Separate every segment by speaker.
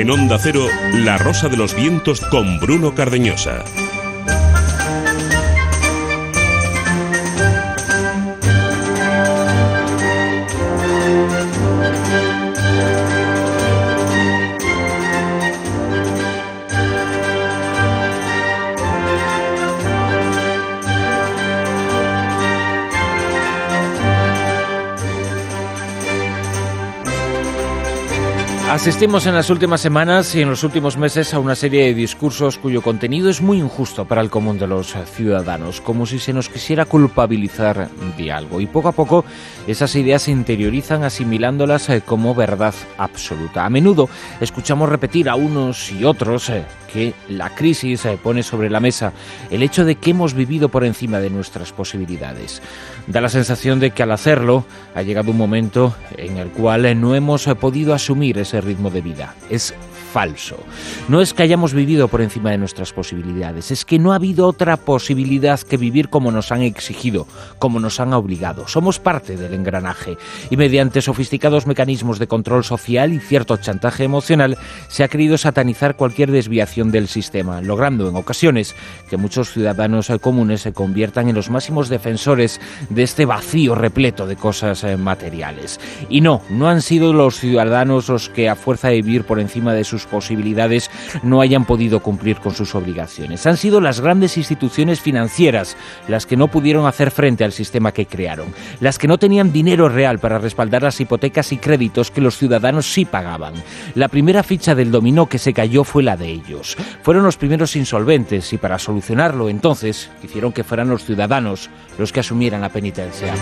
Speaker 1: En Onda Cero, La Rosa de los Vientos con Bruno Cardeñosa.
Speaker 2: Asistimos en las últimas semanas y en los últimos meses a una serie de discursos cuyo contenido es muy injusto para el común de los ciudadanos, como si se nos quisiera culpabilizar de algo. Y poco a poco esas ideas se interiorizan asimilándolas eh, como verdad absoluta. A menudo escuchamos repetir a unos y otros eh, que la crisis eh, pone sobre la mesa el hecho de que hemos vivido por encima de nuestras posibilidades. Da la sensación de que al hacerlo ha llegado un momento en el cual no hemos podido asumir ese ritmo de vida. Es falso. No es que hayamos vivido por encima de nuestras posibilidades, es que no ha habido otra posibilidad que vivir como nos han exigido, como nos han obligado. Somos parte del engranaje y mediante sofisticados mecanismos de control social y cierto chantaje emocional se ha querido satanizar cualquier desviación del sistema, logrando en ocasiones que muchos ciudadanos comunes se conviertan en los máximos defensores de este vacío repleto de cosas eh, materiales. Y no, no han sido los ciudadanos los que a fuerza de vivir por encima de sus posibilidades no hayan podido cumplir con sus obligaciones. Han sido las grandes instituciones financieras las que no pudieron hacer frente al sistema que crearon, las que no tenían dinero real para respaldar las hipotecas y créditos que los ciudadanos sí pagaban. La primera ficha del dominó que se cayó fue la de ellos. Fueron los primeros insolventes y para solucionarlo entonces hicieron que fueran los ciudadanos los que asumieran la penitencia.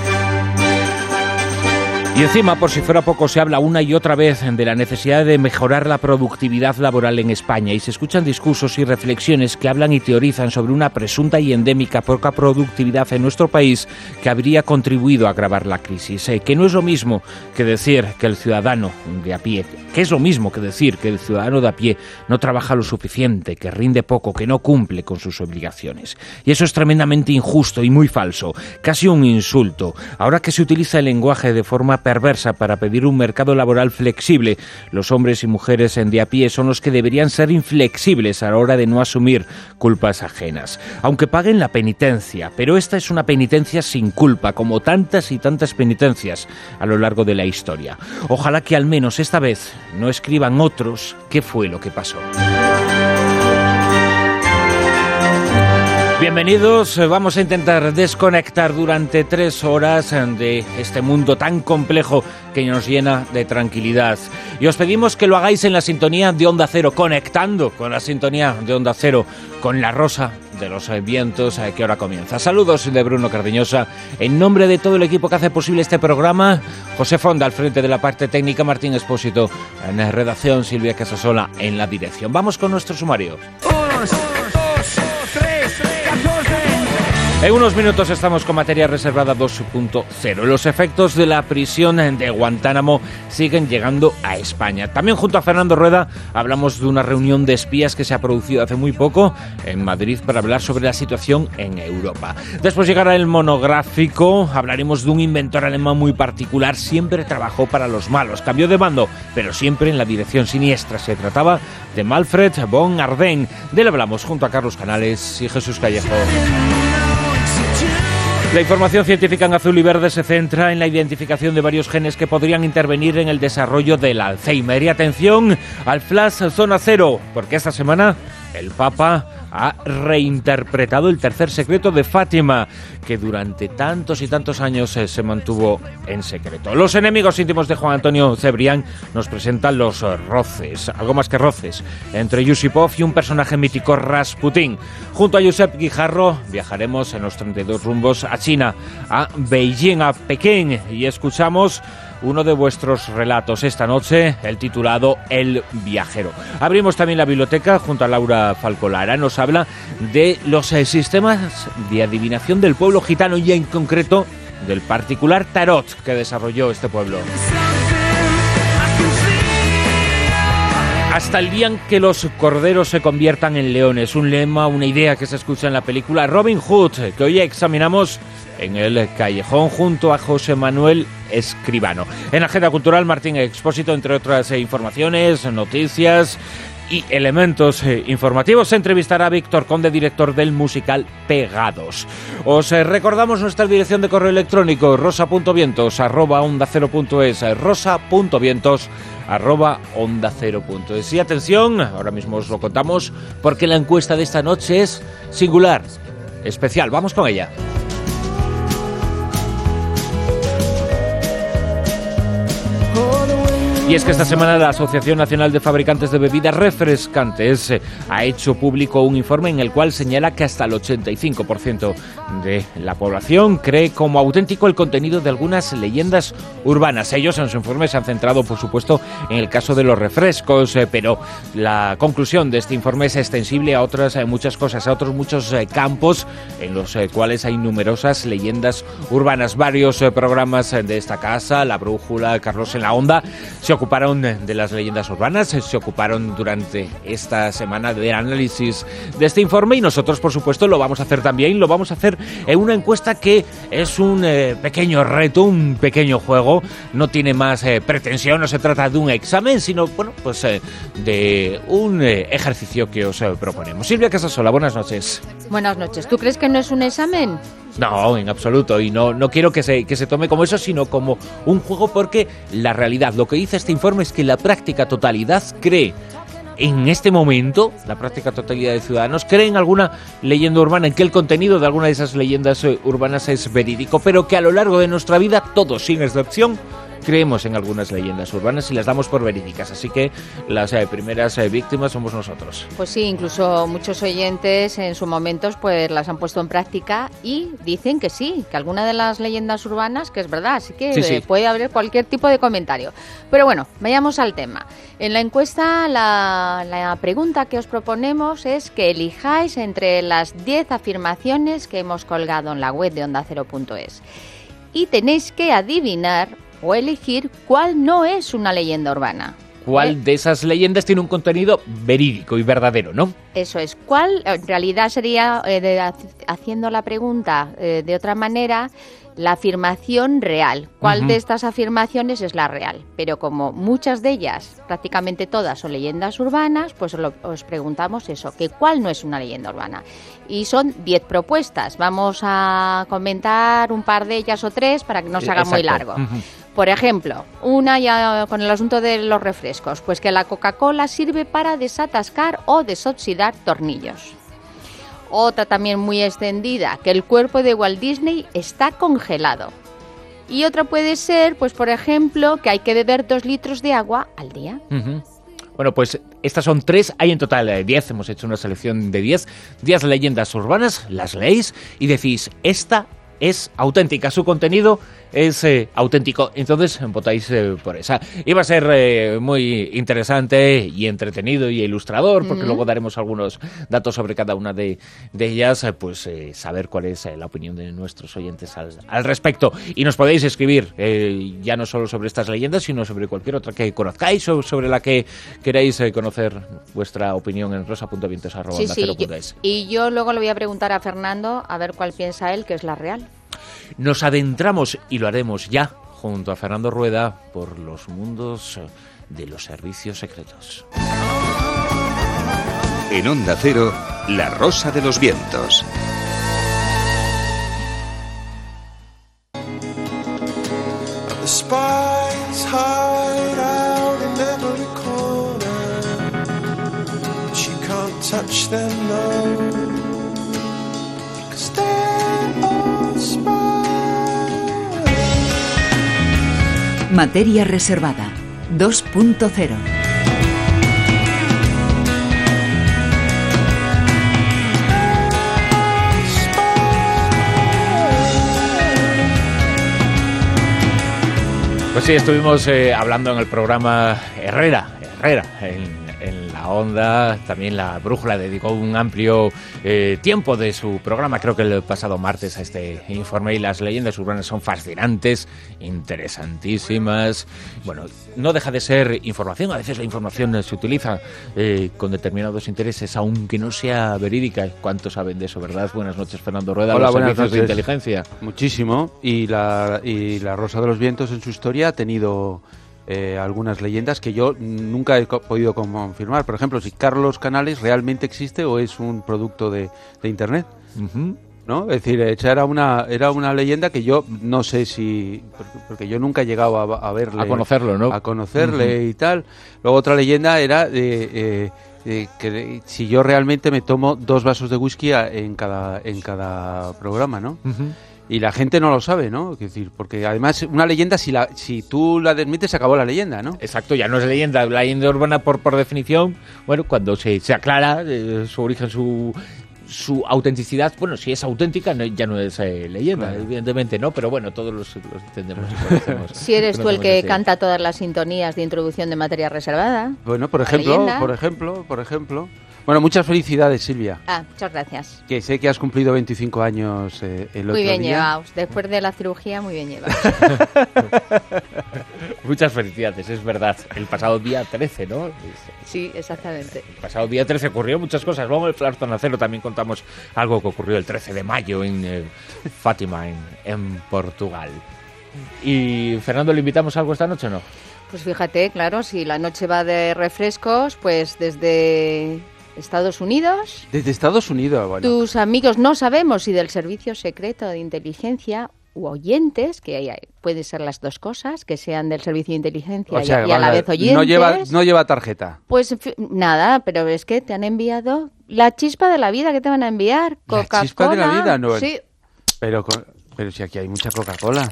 Speaker 2: Y encima, por si fuera poco, se habla una y otra vez de la necesidad de mejorar la productividad laboral en España y se escuchan discursos y reflexiones que hablan y teorizan sobre una presunta y endémica poca productividad en nuestro país que habría contribuido a agravar la crisis. Eh, que no es lo mismo que decir que el ciudadano de a pie, que es lo mismo que decir que el ciudadano de a pie no trabaja lo suficiente, que rinde poco, que no cumple con sus obligaciones. Y eso es tremendamente injusto y muy falso, casi un insulto. Ahora que se utiliza el lenguaje de forma perversa para pedir un mercado laboral flexible. Los hombres y mujeres en de a pie son los que deberían ser inflexibles a la hora de no asumir culpas ajenas, aunque paguen la penitencia, pero esta es una penitencia sin culpa, como tantas y tantas penitencias a lo largo de la historia. Ojalá que al menos esta vez no escriban otros qué fue lo que pasó. Bienvenidos, vamos a intentar desconectar durante tres horas de este mundo tan complejo que nos llena de tranquilidad. Y os pedimos que lo hagáis en la sintonía de Onda Cero, conectando con la sintonía de Onda Cero, con la rosa de los vientos que ahora comienza. Saludos de Bruno Cardeñosa. En nombre de todo el equipo que hace posible este programa, José Fonda al frente de la parte técnica, Martín Espósito en la redacción, Silvia Casasola en la dirección. Vamos con nuestro sumario. En unos minutos estamos con materia reservada 2.0. Los efectos de la prisión de Guantánamo siguen llegando a España. También junto a Fernando Rueda hablamos de una reunión de espías que se ha producido hace muy poco en Madrid para hablar sobre la situación en Europa. Después llegará el monográfico, hablaremos de un inventor alemán muy particular, siempre trabajó para los malos, cambió de bando, pero siempre en la dirección siniestra. Se trataba de Malfred von Arden. De él hablamos junto a Carlos Canales y Jesús Callejo. La información científica en azul y verde se centra en la identificación de varios genes que podrían intervenir en el desarrollo del Alzheimer. Y atención al Flash Zona Cero, porque esta semana el Papa ha reinterpretado el tercer secreto de Fátima, que durante tantos y tantos años eh, se mantuvo en secreto. Los enemigos íntimos de Juan Antonio Cebrián nos presentan los roces, algo más que roces, entre Yusipov y un personaje mítico Rasputín. Junto a Josep Guijarro viajaremos en los 32 rumbos a China, a Beijing, a Pekín, y escuchamos uno de vuestros relatos esta noche, el titulado El viajero. Abrimos también la biblioteca junto a Laura Falcolara. Nos habla de los eh, sistemas de adivinación del pueblo gitano y en concreto del particular tarot que desarrolló este pueblo. Hasta el día en que los corderos se conviertan en leones, un lema, una idea que se escucha en la película Robin Hood, que hoy examinamos en el callejón junto a José Manuel Escribano. En Agenda Cultural, Martín Expósito, entre otras eh, informaciones, noticias y elementos eh, informativos, se entrevistará a Víctor Conde, director del musical Pegados. Os eh, recordamos nuestra dirección de correo electrónico rosa.vientos arroba onda rosa.vientos arroba onda cero punto es. Y atención, ahora mismo os lo contamos, porque la encuesta de esta noche es singular, especial. Vamos con ella. Y es que esta semana la Asociación Nacional de Fabricantes de Bebidas Refrescantes eh, ha hecho público un informe en el cual señala que hasta el 85% de la población cree como auténtico el contenido de algunas leyendas urbanas. Ellos en su informe se han centrado, por supuesto, en el caso de los refrescos, eh, pero la conclusión de este informe es extensible a otras eh, muchas cosas, a otros muchos campos en los cuales hay numerosas leyendas urbanas. Varios programas de esta casa, La Brújula, Carlos en la Onda, se ocuparon de las leyendas urbanas, se ocuparon durante esta semana del análisis de este informe y nosotros, por supuesto, lo vamos a hacer también. Lo vamos a hacer en una encuesta que es un eh, pequeño reto, un pequeño juego. No tiene más eh, pretensión, no se trata de un examen, sino, bueno, pues eh, de un ejercicio que os proponemos. Silvia Casasola, buenas noches.
Speaker 3: Buenas noches. ¿Tú crees que no es un examen?
Speaker 2: No, en absoluto. Y no, no quiero que se, que se tome como eso, sino como un juego porque la realidad, lo que dice este informe es que la práctica totalidad cree en este momento, la práctica totalidad de ciudadanos cree en alguna leyenda urbana, en que el contenido de alguna de esas leyendas eh, urbanas es verídico, pero que a lo largo de nuestra vida, todos sin excepción, creemos en algunas leyendas urbanas y las damos por verídicas, así que las eh, primeras eh, víctimas somos nosotros.
Speaker 3: Pues sí, incluso muchos oyentes en su momentos pues las han puesto en práctica y dicen que sí, que alguna de las leyendas urbanas que es verdad, así que eh, puede haber cualquier tipo de comentario. Pero bueno, vayamos al tema. En la encuesta la, la pregunta que os proponemos es que elijáis entre las 10 afirmaciones que hemos colgado en la web de onda ondacero.es y tenéis que adivinar o elegir cuál no es una leyenda urbana.
Speaker 2: ¿Cuál ¿Eh? de esas leyendas tiene un contenido verídico y verdadero, no?
Speaker 3: Eso es. ¿Cuál en realidad sería, eh, haciendo la pregunta eh, de otra manera, la afirmación real. ¿Cuál de estas afirmaciones es la real? Pero como muchas de ellas, prácticamente todas, son leyendas urbanas, pues os preguntamos eso, que cuál no es una leyenda urbana. Y son 10 propuestas. Vamos a comentar un par de ellas o tres para que no se haga muy largo. Por ejemplo, una ya con el asunto de los refrescos, pues que la Coca-Cola sirve para desatascar o desoxidar tornillos. Otra también muy extendida, que el cuerpo de Walt Disney está congelado. Y otra puede ser, pues por ejemplo, que hay que beber dos litros de agua al día.
Speaker 2: Bueno, pues estas son tres, hay en total eh, diez, hemos hecho una selección de diez, diez leyendas urbanas, las leéis y decís, esta es auténtica, su contenido es eh, auténtico. Entonces votáis eh, por esa. Iba a ser eh, muy interesante y entretenido y ilustrador, porque luego daremos algunos datos sobre cada una de, ellas, pues saber cuál es la opinión de nuestros oyentes al, respecto. Y nos podéis escribir ya no solo sobre estas leyendas, sino sobre cualquier otra que conozcáis o sobre la que queráis conocer vuestra opinión en rosa.vientos.es. Sí, sí,
Speaker 3: y yo luego le voy a preguntar a Fernando a ver cuál piensa él que es la real.
Speaker 2: Nos adentramos, y lo haremos ya, junto a Fernando Rueda, por los mundos de los servicios secretos.
Speaker 1: En Onda Cero, La Rosa de los Vientos.
Speaker 4: Materia reservada 2.0
Speaker 2: Pues sí, estuvimos eh, hablando en el programa Herrera, Herrera, en onda. También la Brújula dedicó un amplio eh, tiempo de su programa, creo que el pasado martes, a este informe. Y las leyendas urbanas son fascinantes, interesantísimas. Bueno, no deja de ser información. A veces la información se utiliza eh, con determinados intereses, aunque no sea verídica. ¿Cuánto saben de eso, verdad? Buenas noches, Fernando Rueda.
Speaker 5: Hola,
Speaker 2: los
Speaker 5: buenas
Speaker 2: servicios de
Speaker 5: noches.
Speaker 2: inteligencia.
Speaker 5: Muchísimo. Y la, y la Rosa de los Vientos en su historia ha tenido eh, algunas leyendas que yo nunca he co- podido confirmar. Por ejemplo, si Carlos Canales realmente existe o es un producto de, de Internet. ¿no? Es decir, esa era una, era una leyenda que yo no sé si... porque- yo nunca he llegado a, a verle...
Speaker 2: A conocerlo, ¿no?
Speaker 5: A conocerle y tal. Luego otra leyenda era de... eh, de que si yo realmente me tomo dos vasos de whisky a- en cada, en cada programa, ¿no?
Speaker 2: Ujú.
Speaker 5: Y la gente no lo sabe, ¿no? Es decir, porque además una leyenda, si, la, si tú la desmites, se acabó la leyenda, ¿no?
Speaker 2: Exacto, ya no es leyenda. La leyenda urbana, por, por definición, bueno, cuando se, se aclara eh, su origen, su, su autenticidad, bueno, si es auténtica, no- ya no es eh, leyenda,
Speaker 5: Claro.
Speaker 2: evidentemente, ¿no? Pero bueno, todos los, los entendemos y conocemos.
Speaker 3: Si eres tú el que
Speaker 2: así.
Speaker 3: canta todas las sintonías de introducción de materia reservada.
Speaker 5: Bueno, por ejemplo, por ejemplo, por ejemplo. Bueno, muchas felicidades, Silvia.
Speaker 3: Ah, muchas gracias.
Speaker 5: Que sé que has cumplido 25 años eh, el
Speaker 3: Muy
Speaker 5: otro
Speaker 3: bien
Speaker 5: día.
Speaker 3: llevados. Después de la cirugía, muy bien llevados.
Speaker 2: Muchas felicidades, es verdad. El pasado día 13, ¿no?
Speaker 3: Sí, exactamente.
Speaker 2: El pasado día 13 ocurrió muchas cosas. En el Flarton Acero también contamos algo que ocurrió el 13 de mayo en eh, Fátima, en, en Portugal. Y Fernando, ¿le invitamos a algo esta noche o no?
Speaker 3: Pues fíjate, claro, si la noche va de refrescos, pues desde Estados Unidos,
Speaker 5: Desde Estados Unidos, bueno.
Speaker 3: tus amigos no sabemos si del servicio secreto de inteligencia u oyentes, que hay- puede ser las dos cosas, que sean del servicio de inteligencia
Speaker 5: O
Speaker 3: y-
Speaker 5: sea,
Speaker 3: y, a la vez oyentes.
Speaker 5: no lleva, no lleva tarjeta.
Speaker 3: Pues nada, pero es que te han enviado la chispa de la vida que te van a enviar.
Speaker 5: La
Speaker 3: Coca-Cola.
Speaker 5: chispa de la vida, no.
Speaker 3: Sí,
Speaker 5: Pero, pero si aquí hay mucha Coca-Cola.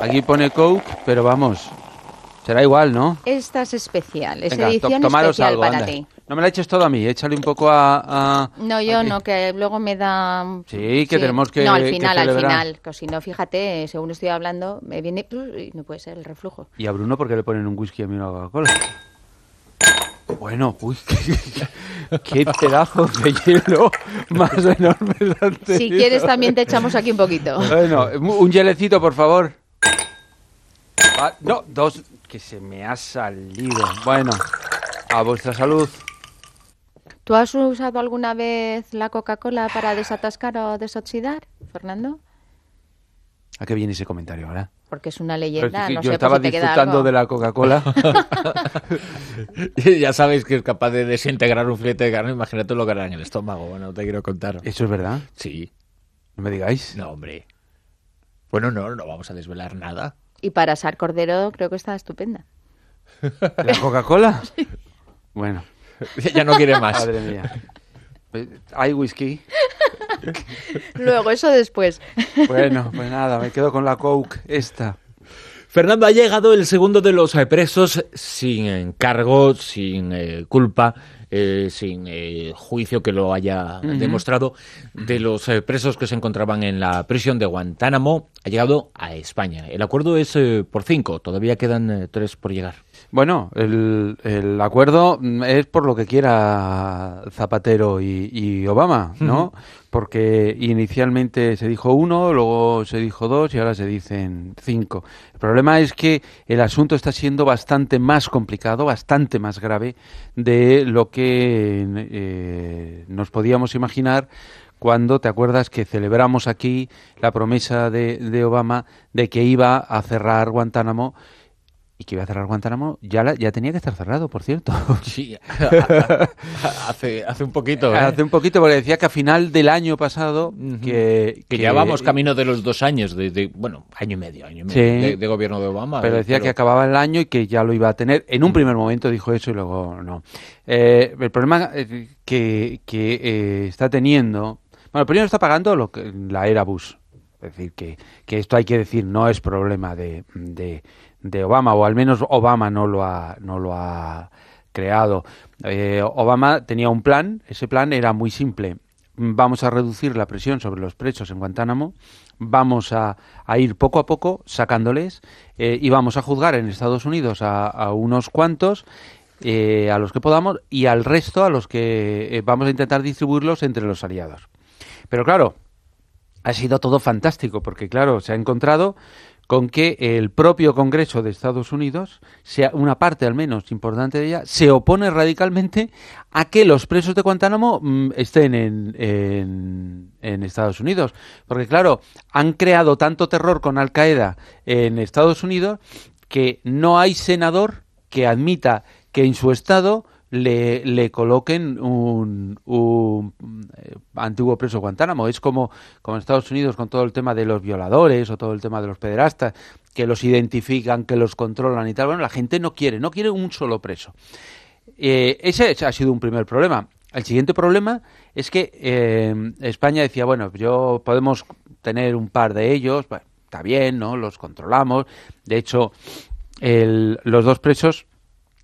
Speaker 5: Aquí pone Coke, pero vamos. Será igual, ¿no?
Speaker 3: esta es especial, es
Speaker 5: Venga, to-
Speaker 3: edición
Speaker 5: tomaros
Speaker 3: especial
Speaker 5: algo,
Speaker 3: para
Speaker 5: anda.
Speaker 3: ti.
Speaker 5: No me la eches todo a mí, échale un poco a... a-
Speaker 3: No, yo
Speaker 5: aquí.
Speaker 3: no, que luego me da...
Speaker 5: Sí, que tenemos que-
Speaker 3: No, al final, al final. Que si no, fíjate, según estoy hablando, me viene... Y no puede ser el reflujo.
Speaker 5: ¿Y a Bruno por qué le ponen un whisky a mí una Coca-Cola? Bueno, uy, qué, qué pedazos de hielo más enormes han
Speaker 3: Si quieres, también te echamos aquí un poquito.
Speaker 5: Bueno, un hielecito, por favor. Ah, no, dos, que se me ha salido. Bueno, a vuestra salud.
Speaker 3: ¿Tú has usado alguna vez la Coca-Cola para desatascar o desoxidar, Fernando?
Speaker 5: ¿A qué viene ese comentario ahora?
Speaker 3: Porque es una leyenda,
Speaker 5: es que
Speaker 3: no
Speaker 5: yo
Speaker 3: sé
Speaker 5: estaba
Speaker 3: si
Speaker 5: disfrutando de la Coca-Cola.
Speaker 2: ya sabéis que es capaz de desintegrar un filete de carne. Imagínate lo que hará en el estómago. Bueno, no te quiero contar.
Speaker 5: ¿Eso es verdad?
Speaker 2: Sí.
Speaker 5: No me digáis.
Speaker 2: No, hombre. Bueno, no, no vamos a desvelar nada.
Speaker 3: Y para asar cordero creo que está estupenda.
Speaker 5: ¿La Coca-Cola? Bueno,
Speaker 2: ya no quiere más.
Speaker 5: madre mía. ¿Hay whisky?
Speaker 3: Luego, eso después.
Speaker 5: Bueno, pues nada, me quedo con la Coke esta.
Speaker 2: Fernando, ha llegado el segundo de los presos sin encargo, sin eh, culpa, eh, sin eh, juicio que lo haya demostrado, de los eh, presos que se encontraban en la prisión de Guantánamo. Ha llegado a España. El acuerdo es eh, por cinco, todavía quedan eh, tres por llegar.
Speaker 5: Bueno, el, el acuerdo mm, es por lo que quiera Zapatero y, y Obama, ¿no? Porque inicialmente se dijo uno, luego se dijo dos y ahora se dicen cinco. El problema es que el asunto está siendo bastante más complicado, bastante más grave de lo que eh, nos podíamos imaginar cuando te acuerdas que celebramos aquí la promesa de, de Obama de que iba a cerrar Guantánamo y que iba a cerrar Guantánamo, ya, la- ya tenía que estar cerrado, por cierto.
Speaker 2: Sí, hace, hace un poquito. ¿eh?
Speaker 5: Hace un poquito, porque decía que a final del año pasado, que,
Speaker 2: Que ya vamos camino de los dos años, de, de- bueno, año y medio, año y medio
Speaker 5: Sí.
Speaker 2: de, de gobierno de Obama.
Speaker 5: Pero
Speaker 2: eh,
Speaker 5: decía que acababa el año y que ya lo iba a tener. En un primer momento dijo eso y luego no. Eh, el problema eh, que, que eh, está teniendo... Bueno, primero está pagando lo que, la era Bush. Es decir, que, que esto hay que decir, no es problema de, de, de Obama, o al menos Obama no lo ha, no lo ha creado. Eh, Obama tenía un plan, ese plan era muy simple. Vamos a reducir la presión sobre los presos en Guantánamo, vamos a, a ir poco a poco sacándoles eh, y vamos a juzgar en Estados Unidos a, a unos cuantos eh, a los que podamos y al resto a los que vamos a intentar distribuirlos entre los aliados. Pero claro, ha sido todo fantástico porque claro, se ha encontrado con que el propio Congreso de Estados Unidos, sea una parte al menos importante de ella, se opone radicalmente a que los presos de Guantánamo mm, estén en, en, Estados Unidos. Porque claro, han creado tanto terror con Al Qaeda en Estados Unidos que no hay senador que admita que en su estado le, le coloquen un, eh, antiguo preso Guantánamo. Es como, como en Estados Unidos con todo el tema de los violadores o todo el tema de los pederastas, que los identifican, que los controlan y tal. Bueno, la gente no quiere, no quiere un solo preso. Eh, ese ha sido un primer problema. El siguiente problema es que eh, España decía, bueno, yo podemos tener un par de ellos, está bien, ¿no? Los controlamos. De hecho, el, los dos presos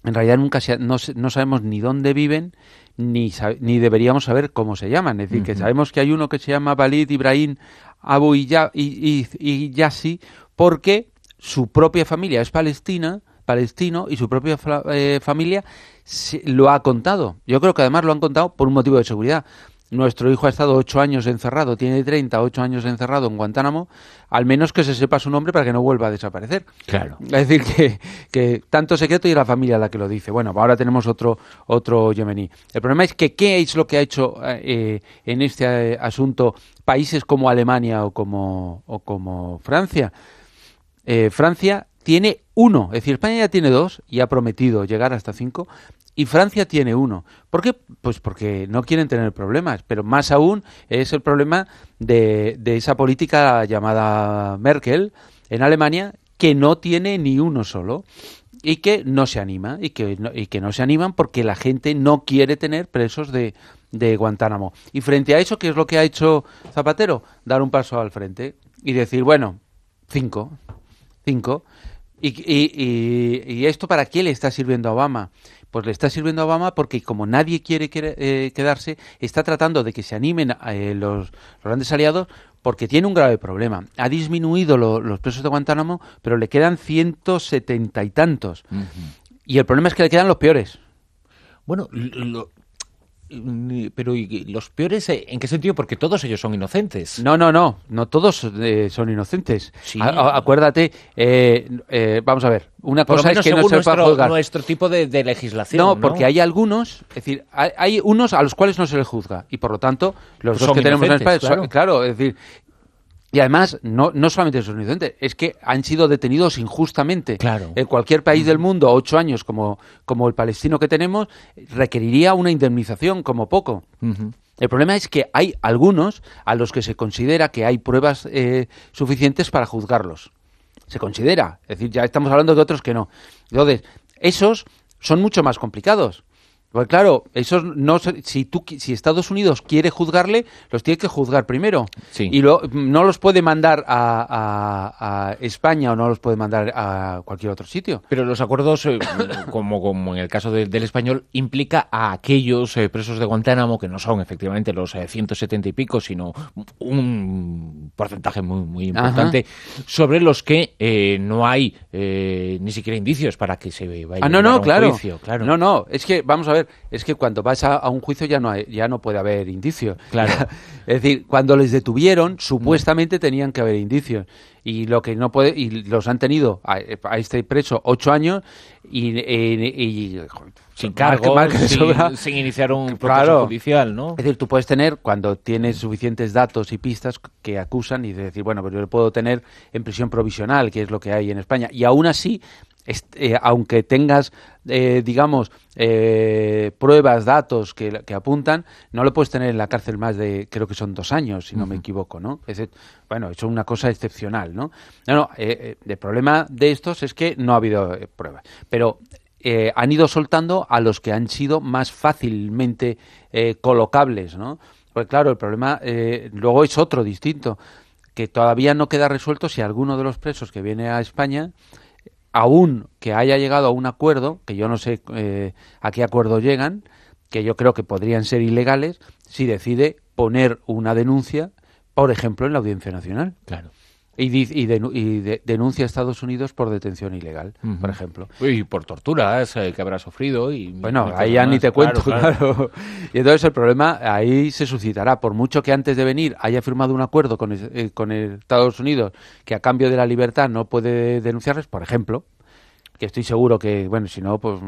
Speaker 5: en realidad nunca no, no, sabemos ni dónde viven ni, ni deberíamos saber cómo se llaman. Es decir, que sabemos que hay uno que se llama Walid Ibrahim Abu Yassi porque su propia familia es palestina, palestino y su propia eh, familia lo ha contado. Yo creo que además lo han contado por un motivo de seguridad nuestro hijo ha estado ocho años encerrado, tiene 30, ocho años encerrado en Guantánamo, al menos que se sepa su nombre para que no vuelva a desaparecer.
Speaker 2: Claro.
Speaker 5: Es decir, que, que tanto secreto y la familia la que lo dice. Bueno, ahora tenemos otro, otro yemení. El problema es que qué es lo que ha hecho eh, en este eh, asunto países como Alemania o como, o como Francia. Eh, Francia tiene uno, es decir, España ya tiene dos y ha prometido llegar hasta cinco, y Francia tiene uno. ¿Por qué? Pues porque no quieren tener problemas, pero más aún es el problema de, de esa política llamada Merkel en Alemania que no tiene ni uno solo y que no se anima y que no, y que no se animan porque la gente no quiere tener presos de, de Guantánamo. Y frente a eso, ¿qué es lo que ha hecho Zapatero? Dar un paso al frente y decir, bueno, cinco, cinco. ¿Y, y, y, esto para qué le está sirviendo a Obama? Pues le está sirviendo a Obama porque como nadie quiere eh, quedarse, está tratando de que se animen eh, los, grandes aliados porque tiene un grave problema. Ha disminuido los presos de Guantánamo, pero le quedan ciento setenta y tantos. Y el problema es que le quedan los peores.
Speaker 2: Bueno, lo, pero ¿y los peores en qué sentido? Porque todos ellos son inocentes.
Speaker 5: No, no, no, no todos eh, son inocentes. acuérdate, eh, eh, vamos a ver, una cosa es que no se
Speaker 2: nuestro,
Speaker 5: juzgar.
Speaker 2: nuestro tipo de, legislación.
Speaker 5: No, porque hay algunos, es decir, hay, unos a los cuales no se les juzga y por lo tanto los dos que tenemos en España, claro. claro, es decir, y además, no, no solamente son inocentes, es que han sido detenidos injustamente.
Speaker 2: Claro.
Speaker 5: En cualquier país del mundo, ocho años como, como el palestino que tenemos, requeriría una indemnización como poco. El problema es que hay algunos a los que se considera que hay pruebas eh, suficientes para juzgarlos. Se considera. Es decir, ya estamos hablando de otros que no. Entonces, esos son mucho más complicados. Pues claro, esos no si tú si Estados Unidos quiere juzgarle, los tiene que juzgar primero. Y no los puede mandar a, España o no los puede mandar a cualquier otro sitio.
Speaker 2: Pero los acuerdos, eh, como, como en el caso del español, implica a aquellos eh, presos de Guantánamo, que no son efectivamente los 170 eh, y pico, sino un porcentaje muy, muy importante, sobre los que no hay ni siquiera indicios para que se vaya
Speaker 5: ah, no, no,
Speaker 2: a un
Speaker 5: claro.
Speaker 2: juicio. Claro.
Speaker 5: No, no, es que, vamos a ver, es que cuando vas a, un juicio ya no, hay, ya no puede haber indicios.
Speaker 2: Claro.
Speaker 5: es decir, cuando les detuvieron, supuestamente tenían que haber indicios. Y lo que no puede, y los han tenido a, este preso ocho años y,
Speaker 2: sin cargo, sin, iniciar un proceso judicial, ¿no?
Speaker 5: Es decir, tú puedes tener, cuando tienes suficientes datos y pistas que acusan y decir, bueno, pero yo le puedo tener en prisión provisional, que es lo que hay en España. Y aún así, eh, aunque tengas, eh, digamos, eh, pruebas, datos que, apuntan, no lo puedes tener en la cárcel más de, creo que son dos años, si no me equivoco, ¿no? Es, bueno, eso es una cosa excepcional, ¿no? No, no, el problema de estos es que no ha habido pruebas, pero han ido soltando a los que han sido más fácilmente colocables, ¿no? Pues claro, el problema luego es otro distinto, que todavía no queda resuelto si alguno de los presos que viene a España aún que haya llegado a un acuerdo, que yo no sé eh, a qué acuerdo llegan, que yo creo que podrían ser ilegales, si decide poner una denuncia, por ejemplo, en la Audiencia Nacional.
Speaker 2: Claro.
Speaker 5: Y, y, denuncia a Estados Unidos por detención ilegal, por ejemplo.
Speaker 2: Y por tortura que habrá sufrido. y
Speaker 5: Bueno, ahí ya ni te cuento, claro, Y entonces el problema ahí se suscitará. Por mucho que antes de venir haya firmado un acuerdo con, eh, con Estados Unidos que a cambio de la libertad no puede denunciarles, por ejemplo, que estoy seguro que, bueno, si no, pues,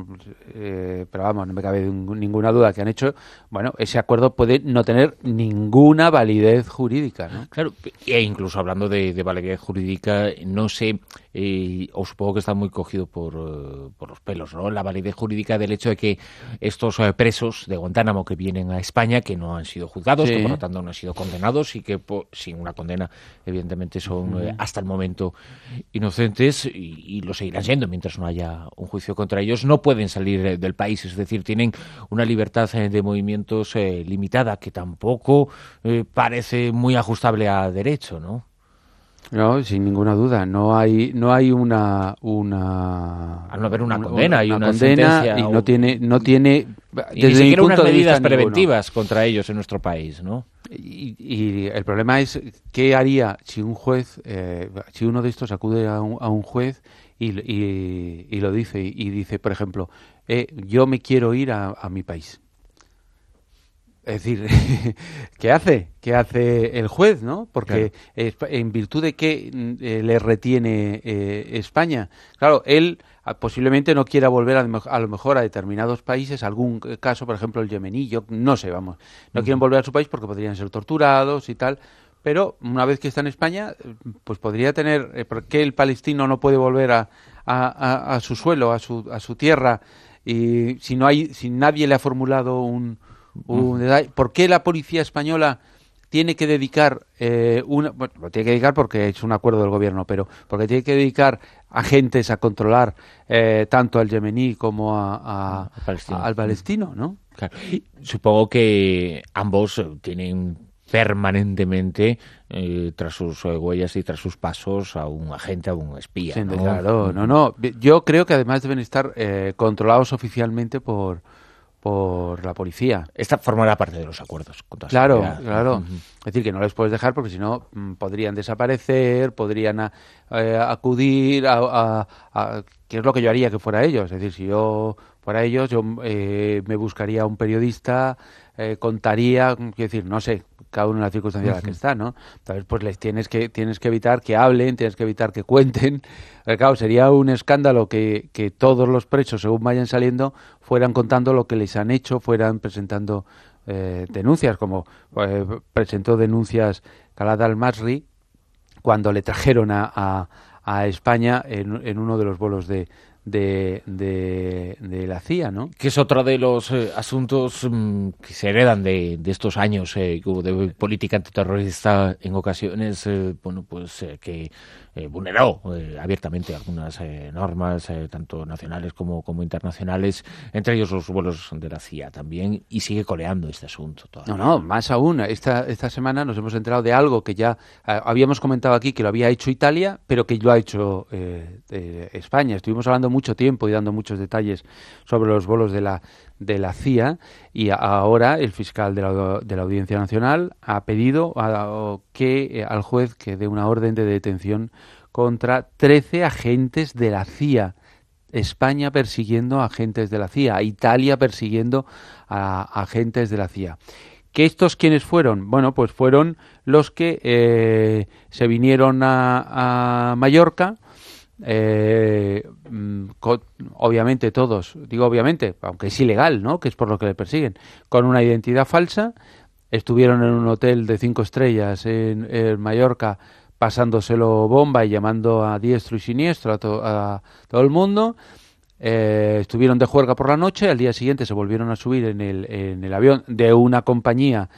Speaker 5: eh, pero vamos, no me cabe ninguna duda que han hecho, bueno, ese acuerdo puede no tener ninguna validez jurídica, ¿no?
Speaker 2: Claro, e incluso hablando de, validez jurídica, no sé, eh, os supongo que está muy cogido por, eh, por, los pelos, ¿no? La validez jurídica del hecho de que estos presos de Guantánamo que vienen a España, que no han sido juzgados, que por lo tanto no han sido condenados y que sin una condena, evidentemente, son hasta el momento inocentes y, y lo seguirán siendo mientras no haya un juicio contra ellos, no pueden salir eh, del país. Es decir, tienen una libertad eh, de movimientos eh, limitada que tampoco parece muy ajustable a derecho, ¿no?
Speaker 5: No, sin ninguna duda. No hay, no hay una, una.
Speaker 2: Al no haber una condena y una, sentencia
Speaker 5: y no tiene, no tiene.
Speaker 2: Desde ni siquiera unas medidas preventivas contra ellos en nuestro país, ¿no?
Speaker 5: Y, el problema es qué haría si un juez, si uno de estos acude a un, a un juez y, y, lo dice, y dice, por ejemplo, eh, yo me quiero ir a, mi país. Es decir, ¿qué hace? ¿Qué hace el juez, no? Porque en virtud de que mm, eh, le retiene eh, España. Claro, él ah, posiblemente no quiera volver a, lo mejor a determinados países, algún caso, por ejemplo, el yemení, yo no sé, vamos, no quieren volver a su país porque podrían ser torturados y tal, pero una vez que está en España, pues podría tener, eh, ¿por qué el palestino no puede volver a, a, su suelo, a su, a su tierra? Y si no hay, si nadie le ha formulado un, un ¿por qué la policía española tiene que dedicar eh, una, bueno, lo tiene que dedicar porque es un acuerdo del gobierno, pero porque tiene que dedicar agentes a controlar eh, tanto al yemení como a, al palestino, ¿no?
Speaker 2: Supongo que ambos tienen permanentemente eh, tras sus eh, huellas y tras sus pasos a un agente, a un espía.
Speaker 5: ¿no? Claro, no, no. Yo creo que además deben estar controlados oficialmente por, por la policía.
Speaker 2: Esta formará parte de los acuerdos.
Speaker 5: claro, claro. Es decir, que no les puedes dejar porque si no mm, podrían desaparecer, podrían acudir a, a, que es lo que yo haría que fuera ellos. Es decir, si yo fuera ellos, yo me buscaría un periodista, contaría, quiero decir, no sé, cada uno en la circunstancia en la que está, ¿no? Entonces, pues les tienes que, tienes que evitar que hablen, tienes que evitar que cuenten. claro, sería un escándalo que, que todos los presos, según vayan saliendo, fueran contando lo que les han hecho, fueran presentando eh, denuncias, como eh, presentó denuncias Calada al-Masri cuando le trajeron a, a, a España en, en, uno de los vuelos de, de, de, la CIA, ¿no?
Speaker 2: Que es otro de los eh, asuntos mm, que se heredan de, de estos años eh, de política antiterrorista en ocasiones, eh, bueno, pues que eh, eh, abiertamente algunas eh, normas, tanto nacionales como, como internacionales, entre ellos los vuelos de la CIA también, y sigue coleando este asunto.
Speaker 5: No, no, más aún. Esta, esta semana nos hemos enterado de algo que ya habíamos comentado aquí, que lo había hecho Italia, pero que lo ha hecho España. Estuvimos hablando mucho tiempo y dando muchos detalles sobre los vuelos de la de la CIA y ahora el fiscal de la, de la Audiencia Nacional ha pedido a, que eh, al juez que dé una orden de detención contra 13 agentes de la CIA. España persiguiendo a agentes de la CIA, Italia persiguiendo a, agentes de la CIA. ¿Que estos quiénes fueron? Bueno, pues fueron los que eh, se vinieron a, a Mallorca, eh, mm, obviamente todos, digo obviamente, aunque es ilegal, ¿no? Que es por lo que le persiguen, con una identidad falsa, estuvieron en un hotel de cinco estrellas en, Mallorca pasándoselo bomba y llamando a diestro y siniestro a, todo el mundo. Eh, estuvieron de juerga por la noche, al día siguiente se volvieron a subir en el, en el avión de una compañía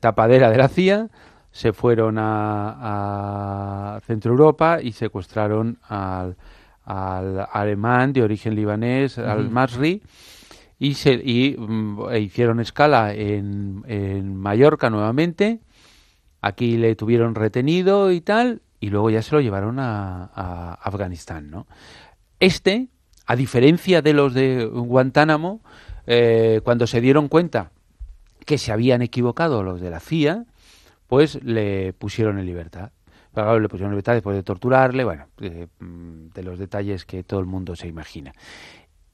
Speaker 5: tapadera de la CIA se fueron a, Centro Europa y secuestraron al, alemán de origen libanés, al Masri, y, se, y mm, e hicieron escala en, en Mallorca nuevamente. Aquí le tuvieron retenido y tal, y luego ya se lo llevaron a, Afganistán, ¿no? Este, a diferencia de los de Guantánamo, eh, cuando se dieron cuenta que se habían equivocado los de la CIA, pues le pusieron en libertad. Pero le pusieron libertad después de torturarle, bueno, mm, de los detalles que todo el mundo se imagina.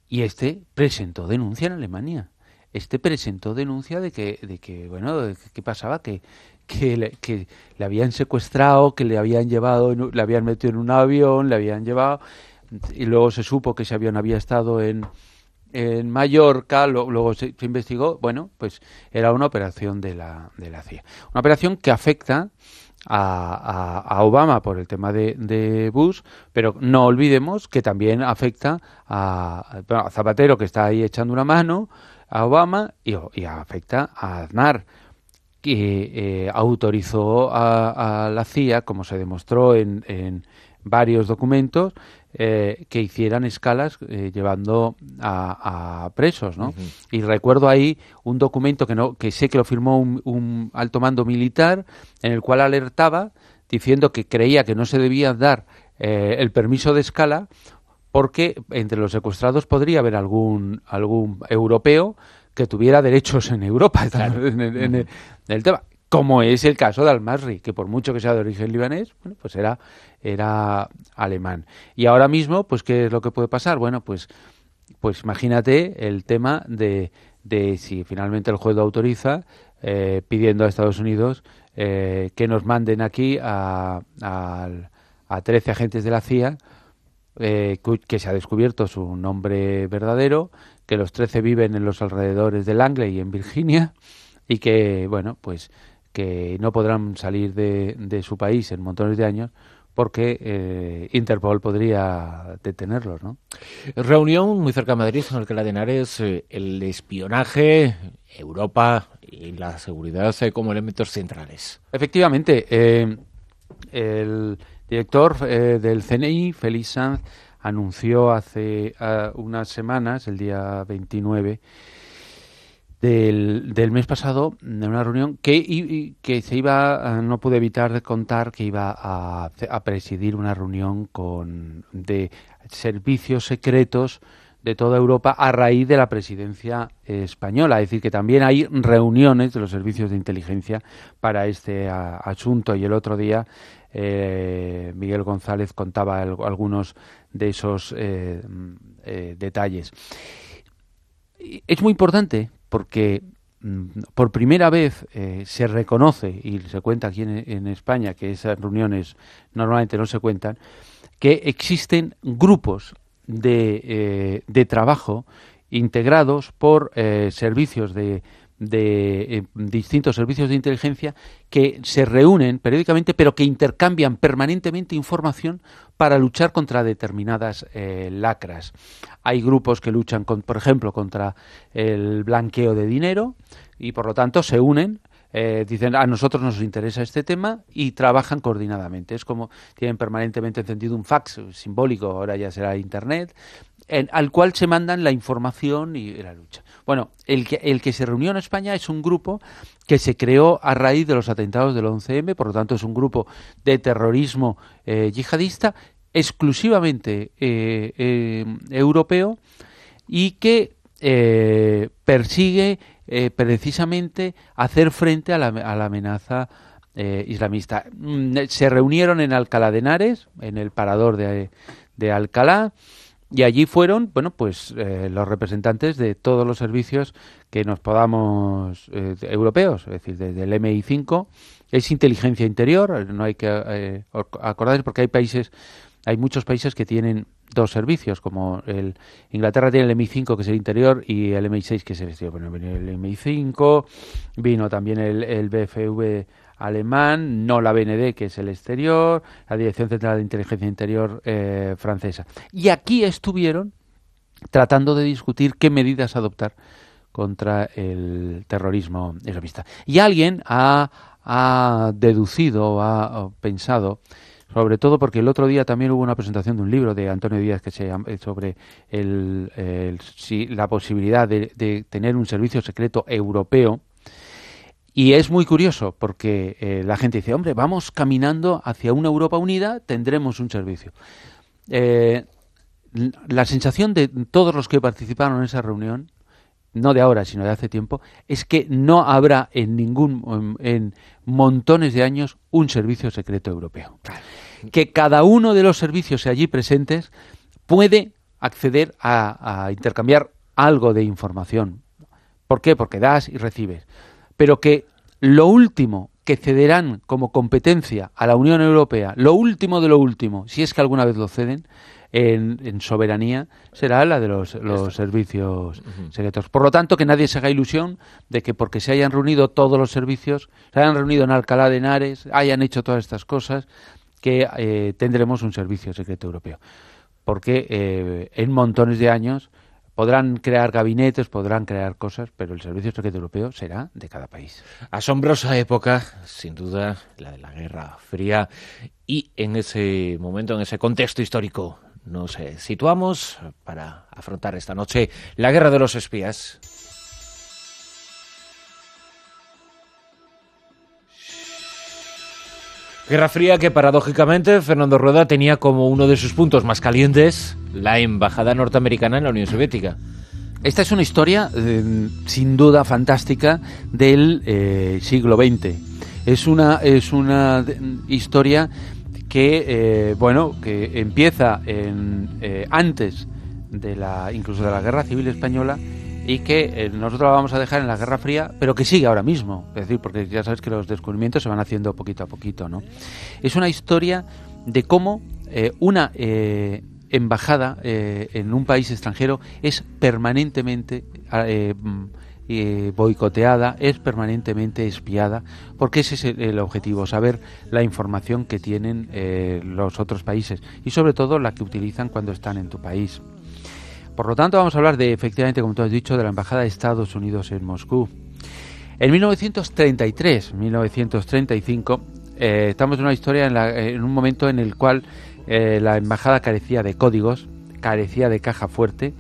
Speaker 5: Y este presentó denuncia en Alemania. Este presentó denuncia de que, de que bueno, ¿qué pasaba? Que, que le, que le habían secuestrado, que le habían llevado, le habían metido en un avión, le habían llevado, y luego se supo que ese avión había estado en, en Mallorca, luego se, investigó, bueno, pues era una operación de la, de la CIA. Una operación que afecta a, a, Obama por el tema de, de, Bush, pero no olvidemos que también afecta a, a, Zapatero, que está ahí echando una mano, a Obama, y, afecta a Aznar que eh, autorizó a, la CIA, como se demostró en, en varios documentos, eh, que hicieran escalas eh, llevando a, presos, ¿no? Y recuerdo ahí un documento que no que sé que lo firmó un, alto mando militar en el cual alertaba diciendo que creía que no se debía dar eh, el permiso de escala porque entre los secuestrados podría haber algún algún europeo que tuviera derechos en Europa en, el, tema como es el caso de Al-Masri, que por mucho que sea de origen libanés, bueno, pues era, era alemán. Y ahora mismo, pues, ¿qué es lo que puede pasar? Bueno, pues, pues imagínate el tema de, de si finalmente el juez lo autoriza, eh, pidiendo a Estados Unidos eh, que nos manden aquí a, a, a 13 agentes de la CIA, eh, que se ha descubierto su nombre verdadero, que los 13 viven en los alrededores de Langley en Virginia, y que, bueno, pues que no podrán salir de, de su país en montones de años porque eh, Interpol podría detenerlos, ¿no?
Speaker 2: Reunión muy cerca de Madrid en el que la de Henares, eh, el espionaje, Europa y la seguridad eh, como elementos centrales.
Speaker 5: Efectivamente, el director del CNI, Félix Sanz, anunció hace unas semanas, el día 29, del, mes pasado en una reunión que, que se iba, no pude evitar de contar que iba a, presidir una reunión con de servicios secretos de toda Europa a raíz de la presidencia española. Es decir, que también hay reuniones de los servicios de inteligencia para este asunto. Y el otro día eh, Miguel González contaba algunos de esos eh, eh, detalles. Es muy importante porque mm, por primera vez eh, se reconoce, y se cuenta aquí en, España, que esas reuniones normalmente no se cuentan, que existen grupos de, eh, trabajo integrados por eh, servicios de, de distintos servicios de inteligencia que se reúnen periódicamente pero que intercambian permanentemente información para luchar contra determinadas eh, lacras. Hay grupos que luchan, con, por ejemplo, contra el blanqueo de dinero y por lo tanto se unen eh, dicen a nosotros nos interesa este tema y trabajan coordinadamente. Es como tienen permanentemente encendido un fax simbólico, ahora ya será internet, en, al cual se mandan la información y la lucha. Bueno, el que, el que se reunió en España es un grupo que se creó a raíz de los atentados del 11M, por lo tanto es un grupo de terrorismo eh, yihadista exclusivamente eh, eh, europeo y que persigue precisamente hacer frente a la, a la amenaza islamista. Mm, se reunieron en Alcalá de Henares, en el parador de, de Alcalá, y allí fueron, bueno, pues eh, los representantes de todos los servicios que nos podamos eh, europeos, es decir, desde el MI5, es inteligencia interior, no hay que eh, acordarse porque hay países, hay muchos países que tienen dos servicios, como el Inglaterra tiene el MI5 que es el interior y el MI6 que es el Bueno, el MI5, vino también el, el BFV alemán, no la BND, que es el exterior, la Dirección Central de Inteligencia Interior eh, francesa. Y aquí estuvieron tratando de discutir qué medidas adoptar contra el terrorismo islamista. Y alguien ha, deducido, ha, pensado, sobre todo porque el otro día también hubo una presentación de un libro de Antonio Díaz que se llama, sobre el, la posibilidad de, tener un servicio secreto europeo y es muy curioso porque eh, la gente dice, hombre, vamos caminando hacia una Europa unida, tendremos un servicio. Eh, la sensación de todos los que participaron en esa reunión no de ahora, sino de hace tiempo, es que no habrá en ningún, en montones de años, un servicio secreto europeo. Que cada uno de los servicios allí presentes puede acceder a, a intercambiar algo de información. ¿Por qué? Porque das y recibes. Pero que lo último que cederán como competencia a la Unión Europea, lo último de lo último, si es que alguna vez lo ceden, en, soberanía será la de los, servicios secretos. Por lo tanto, que nadie se haga ilusión de que porque se hayan reunido todos los servicios, se hayan reunido en Alcalá de Henares, hayan hecho todas estas cosas, que eh, tendremos un servicio secreto europeo. Porque eh, en montones de años Podrán crear gabinetes, podrán crear cosas, pero el Servicio Secreto Europeo será de cada país.
Speaker 2: Asombrosa época, sin duda, la de la Guerra Fría. Y en ese momento, en ese contexto histórico, nos eh, situamos para afrontar esta noche la Guerra de los Espías. Guerra Fría que paradójicamente Fernando Rueda tenía como uno de sus puntos más calientes la embajada norteamericana en la Unión Soviética.
Speaker 5: Esta es una historia eh, sin duda fantástica del eh, siglo XX. Es una, es una historia que eh, bueno que empieza en, antes de la incluso de la Guerra Civil Española y que eh, nosotros la vamos a dejar en la Guerra Fría, pero que sigue ahora mismo. Es decir, porque ya sabes que los descubrimientos se van haciendo poquito a poquito, ¿no? Es una historia de cómo eh, una eh, embajada en un país extranjero es permanentemente boicoteada, es permanentemente espiada, porque ese es el, objetivo, saber la información que tienen los otros países y sobre todo la que utilizan cuando están en tu país. Por lo tanto, vamos a hablar de, efectivamente, como tú has dicho, de la Embajada de Estados Unidos en Moscú. En 1933, 1935, eh, estamos en una historia, en, un momento en el cual eh, la embajada carecía de códigos, carecía de caja fuerte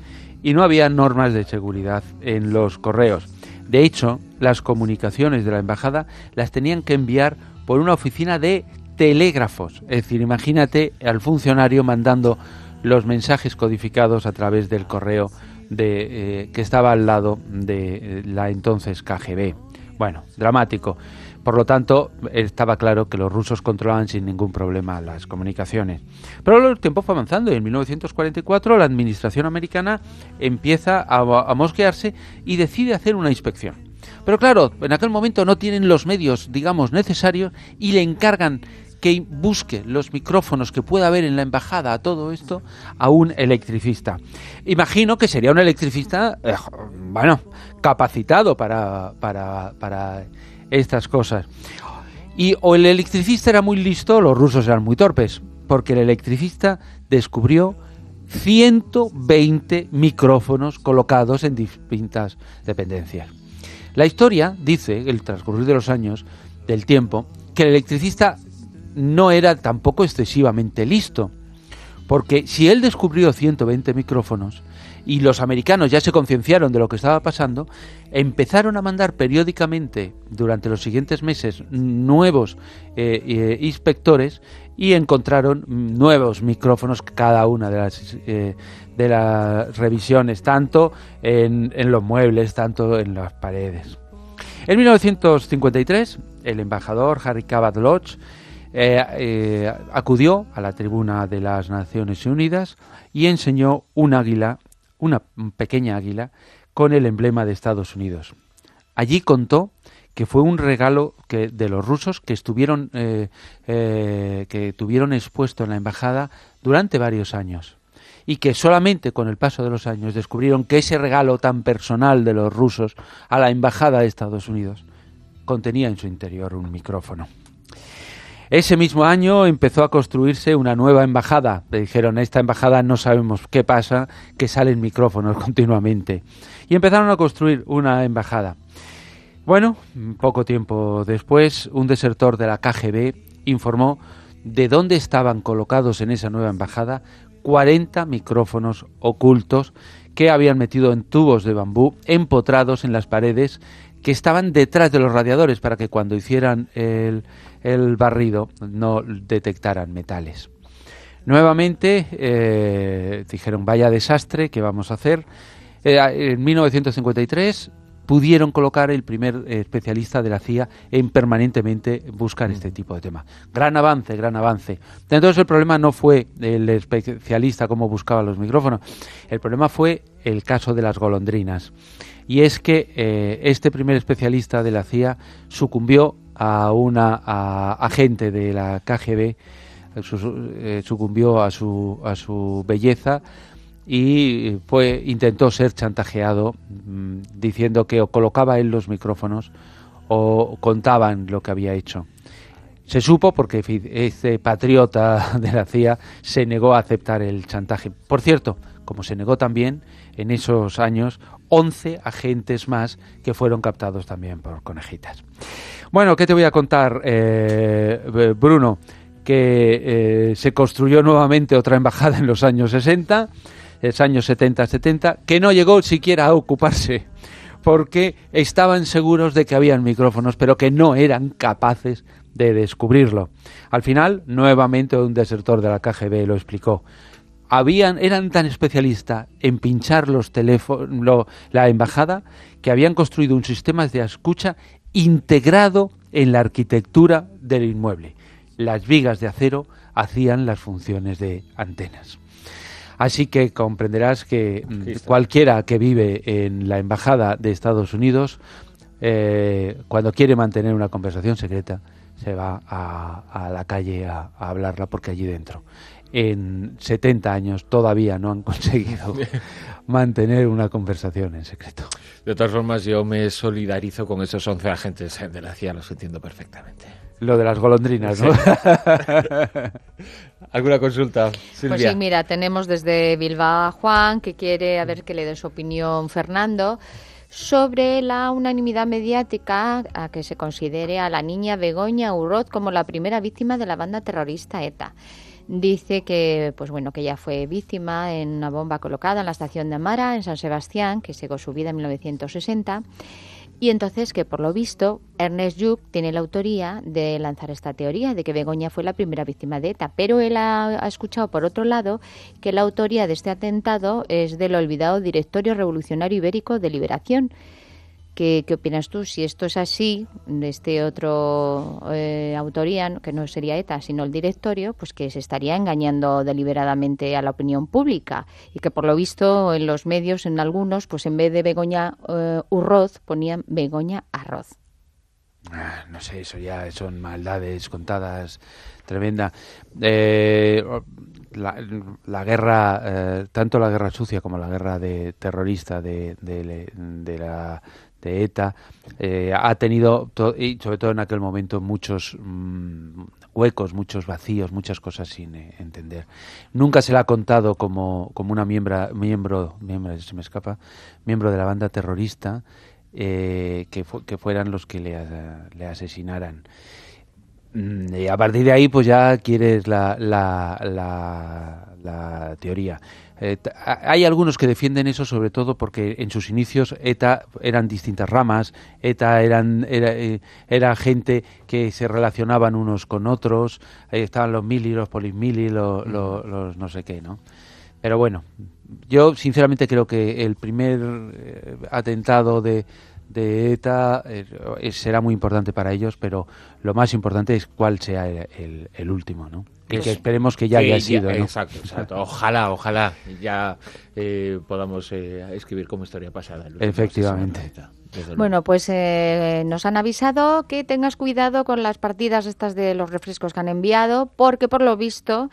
Speaker 5: y no había normas de seguridad en los correos. De hecho, las comunicaciones de la embajada las tenían que enviar por una oficina de telégrafos. Es decir, imagínate al funcionario mandando los mensajes codificados a través del correo de, eh, que estaba al lado de eh, la entonces KGB. Bueno, dramático. Por lo tanto, estaba claro que los rusos controlaban sin ningún problema las comunicaciones. Pero el tiempo fue avanzando y en 1944 la administración americana empieza a, a mosquearse y decide hacer una inspección. Pero claro, en aquel momento no tienen los medios, digamos, necesarios y le encargan que busque los micrófonos que pueda haber en la embajada a todo esto a un electricista. Imagino que sería un electricista, eh, bueno, capacitado para, para, para estas cosas. Y o el electricista era muy listo, los rusos eran muy torpes, porque el electricista descubrió 120 micrófonos colocados en distintas dependencias. La historia dice, el transcurrir de los años, del tiempo, que el electricista no era tampoco excesivamente listo, porque si él descubrió 120 micrófonos y los americanos ya se concienciaron de lo que estaba pasando, empezaron a mandar periódicamente durante los siguientes meses nuevos eh, eh, inspectores y encontraron nuevos micrófonos cada una de las eh, de las revisiones, tanto en, en los muebles, tanto en las paredes. En 1953, el embajador Harry Cabot Lodge eh, eh, acudió a la tribuna de las Naciones Unidas y enseñó un águila, una pequeña águila, con el emblema de Estados Unidos. Allí contó que fue un regalo que, de los rusos que estuvieron eh, que tuvieron expuesto en la embajada durante varios años y que solamente con el paso de los años descubrieron que ese regalo tan personal de los rusos a la embajada de Estados Unidos contenía en su interior un micrófono. Ese mismo año empezó a construirse una nueva embajada. Le dijeron, esta embajada no sabemos qué pasa, que salen micrófonos continuamente. Y empezaron a construir una embajada. Bueno, poco tiempo después, un desertor de la KGB informó de dónde estaban colocados en esa nueva embajada 40 micrófonos ocultos que habían metido en tubos de bambú empotrados en las paredes que estaban detrás de los radiadores para que cuando hicieran el, el barrido no detectaran metales. Nuevamente eh, dijeron, vaya desastre, ¿qué vamos a hacer? Eh, en 1953 pudieron colocar el primer especialista de la CIA en permanentemente buscar este tipo de temas. Gran avance, gran avance. Entonces el problema no fue el especialista cómo buscaba los micrófonos, el problema fue el caso de las golondrinas. Y es que eh, este primer especialista de la CIA sucumbió a una agente de la KGB, eh, sucumbió a su, a su belleza y fue, intentó ser chantajeado mm, diciendo que o colocaba él los micrófonos o contaban lo que había hecho. Se supo porque este patriota de la CIA se negó a aceptar el chantaje. Por cierto, como se negó también en esos años 11 agentes más que fueron captados también por conejitas. Bueno, ¿qué te voy a contar, eh, Bruno? Que eh, se construyó nuevamente otra embajada en los años 60 los años 70-70, que no llegó siquiera a ocuparse porque estaban seguros de que habían micrófonos, pero que no eran capaces de descubrirlo. Al final, nuevamente un desertor de la KGB lo explicó. Habían, eran tan especialistas en pinchar los teléfonos, la embajada, que habían construido un sistema de escucha integrado en la arquitectura del inmueble. Las vigas de acero hacían las funciones de antenas. Así que comprenderás que mm, cualquiera que vive en la embajada de Estados Unidos, eh, cuando quiere mantener una conversación secreta, se va a, la calle a, hablarla porque allí dentro, en 70 años, todavía no han conseguido mantener una conversación en secreto.
Speaker 2: De todas formas, yo me solidarizo con esos 11 agentes de la CIA, los entiendo perfectamente.
Speaker 5: Lo de las golondrinas, ¿no?
Speaker 2: ¿Alguna consulta, Silvia?
Speaker 3: Pues sí, mira, tenemos desde Bilbao a Juan, que quiere a ver que le dé su opinión Fernando sobre la unanimidad mediática a que se considere a la niña Begoña Urroz como la primera víctima de la banda terrorista ETA. Dice que, pues bueno, que ella fue víctima en una bomba colocada en la estación de Amara, en San Sebastián, que cegó su vida en 1960 y entonces que por lo visto Ernest Lluch tiene la autoría de lanzar esta teoría de que Begoña fue la primera víctima de ETA, pero él ha, escuchado por otro lado que la autoría de este atentado es del olvidado Directorio Revolucionario Ibérico de Liberación, ¿Qué, opinas tú? Si esto es así, de este otro eh, autoría, que no sería ETA, sino el directorio, pues que se estaría engañando deliberadamente a la opinión pública y que por lo visto en los medios, en algunos, pues en vez de Begoña eh, Urroz, ponían Begoña Arroz.
Speaker 5: Ah, no sé, eso ya son maldades contadas, tremenda. Eh, la, guerra, eh, tanto la guerra sucia como la guerra de terrorista de la ETA, eh, ha tenido, y sobre todo en aquel momento, muchos mm, huecos, muchos vacíos, muchas cosas sin eh, entender. Nunca se le ha contado como, como una miembro, miembro, miembro, se me escapa, miembro de la banda terrorista, eh, que, que fueran los que le, le asesinaran. Mm, y a partir de ahí, pues ya quieres la, la, la, la teoría. Eh, hay algunos que defienden eso sobre todo porque en sus inicios ETA eran distintas ramas, ETA eran, era, eh, era gente que se relacionaban unos con otros, ahí estaban los mili, los polismili, los, los, no sé qué, ¿no? Pero bueno, yo sinceramente creo que el primer eh, atentado de, de ETA será muy importante para ellos, pero lo más importante es cuál sea el, el último, ¿no? que, esperemos que ya haya sido.
Speaker 2: Exacto, exacto. Ojalá, ojalá ya eh, podamos eh, escribir como historia pasada.
Speaker 5: Efectivamente.
Speaker 3: Bueno, pues eh, nos han avisado que tengas cuidado con las partidas estas de los refrescos que han enviado, porque por lo visto,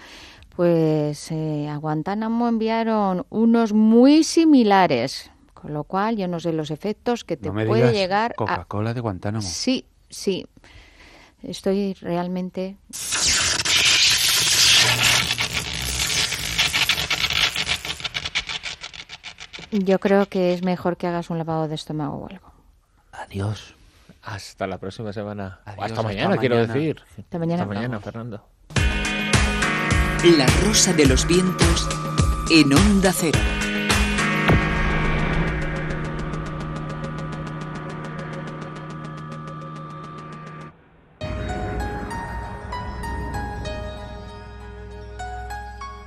Speaker 3: pues a Guantánamo enviaron unos muy similares, con lo cual yo no sé los efectos que te puede llegar.
Speaker 5: Coca-Cola de Guantánamo.
Speaker 3: Sí, sí. Estoy realmente. Yo creo que es mejor que hagas un lavado de estómago o algo.
Speaker 5: Adiós.
Speaker 2: Hasta la próxima semana. hasta, mañana, quiero decir.
Speaker 3: Hasta mañana.
Speaker 2: Hasta mañana, Fernando.
Speaker 4: La rosa de los vientos en onda cero.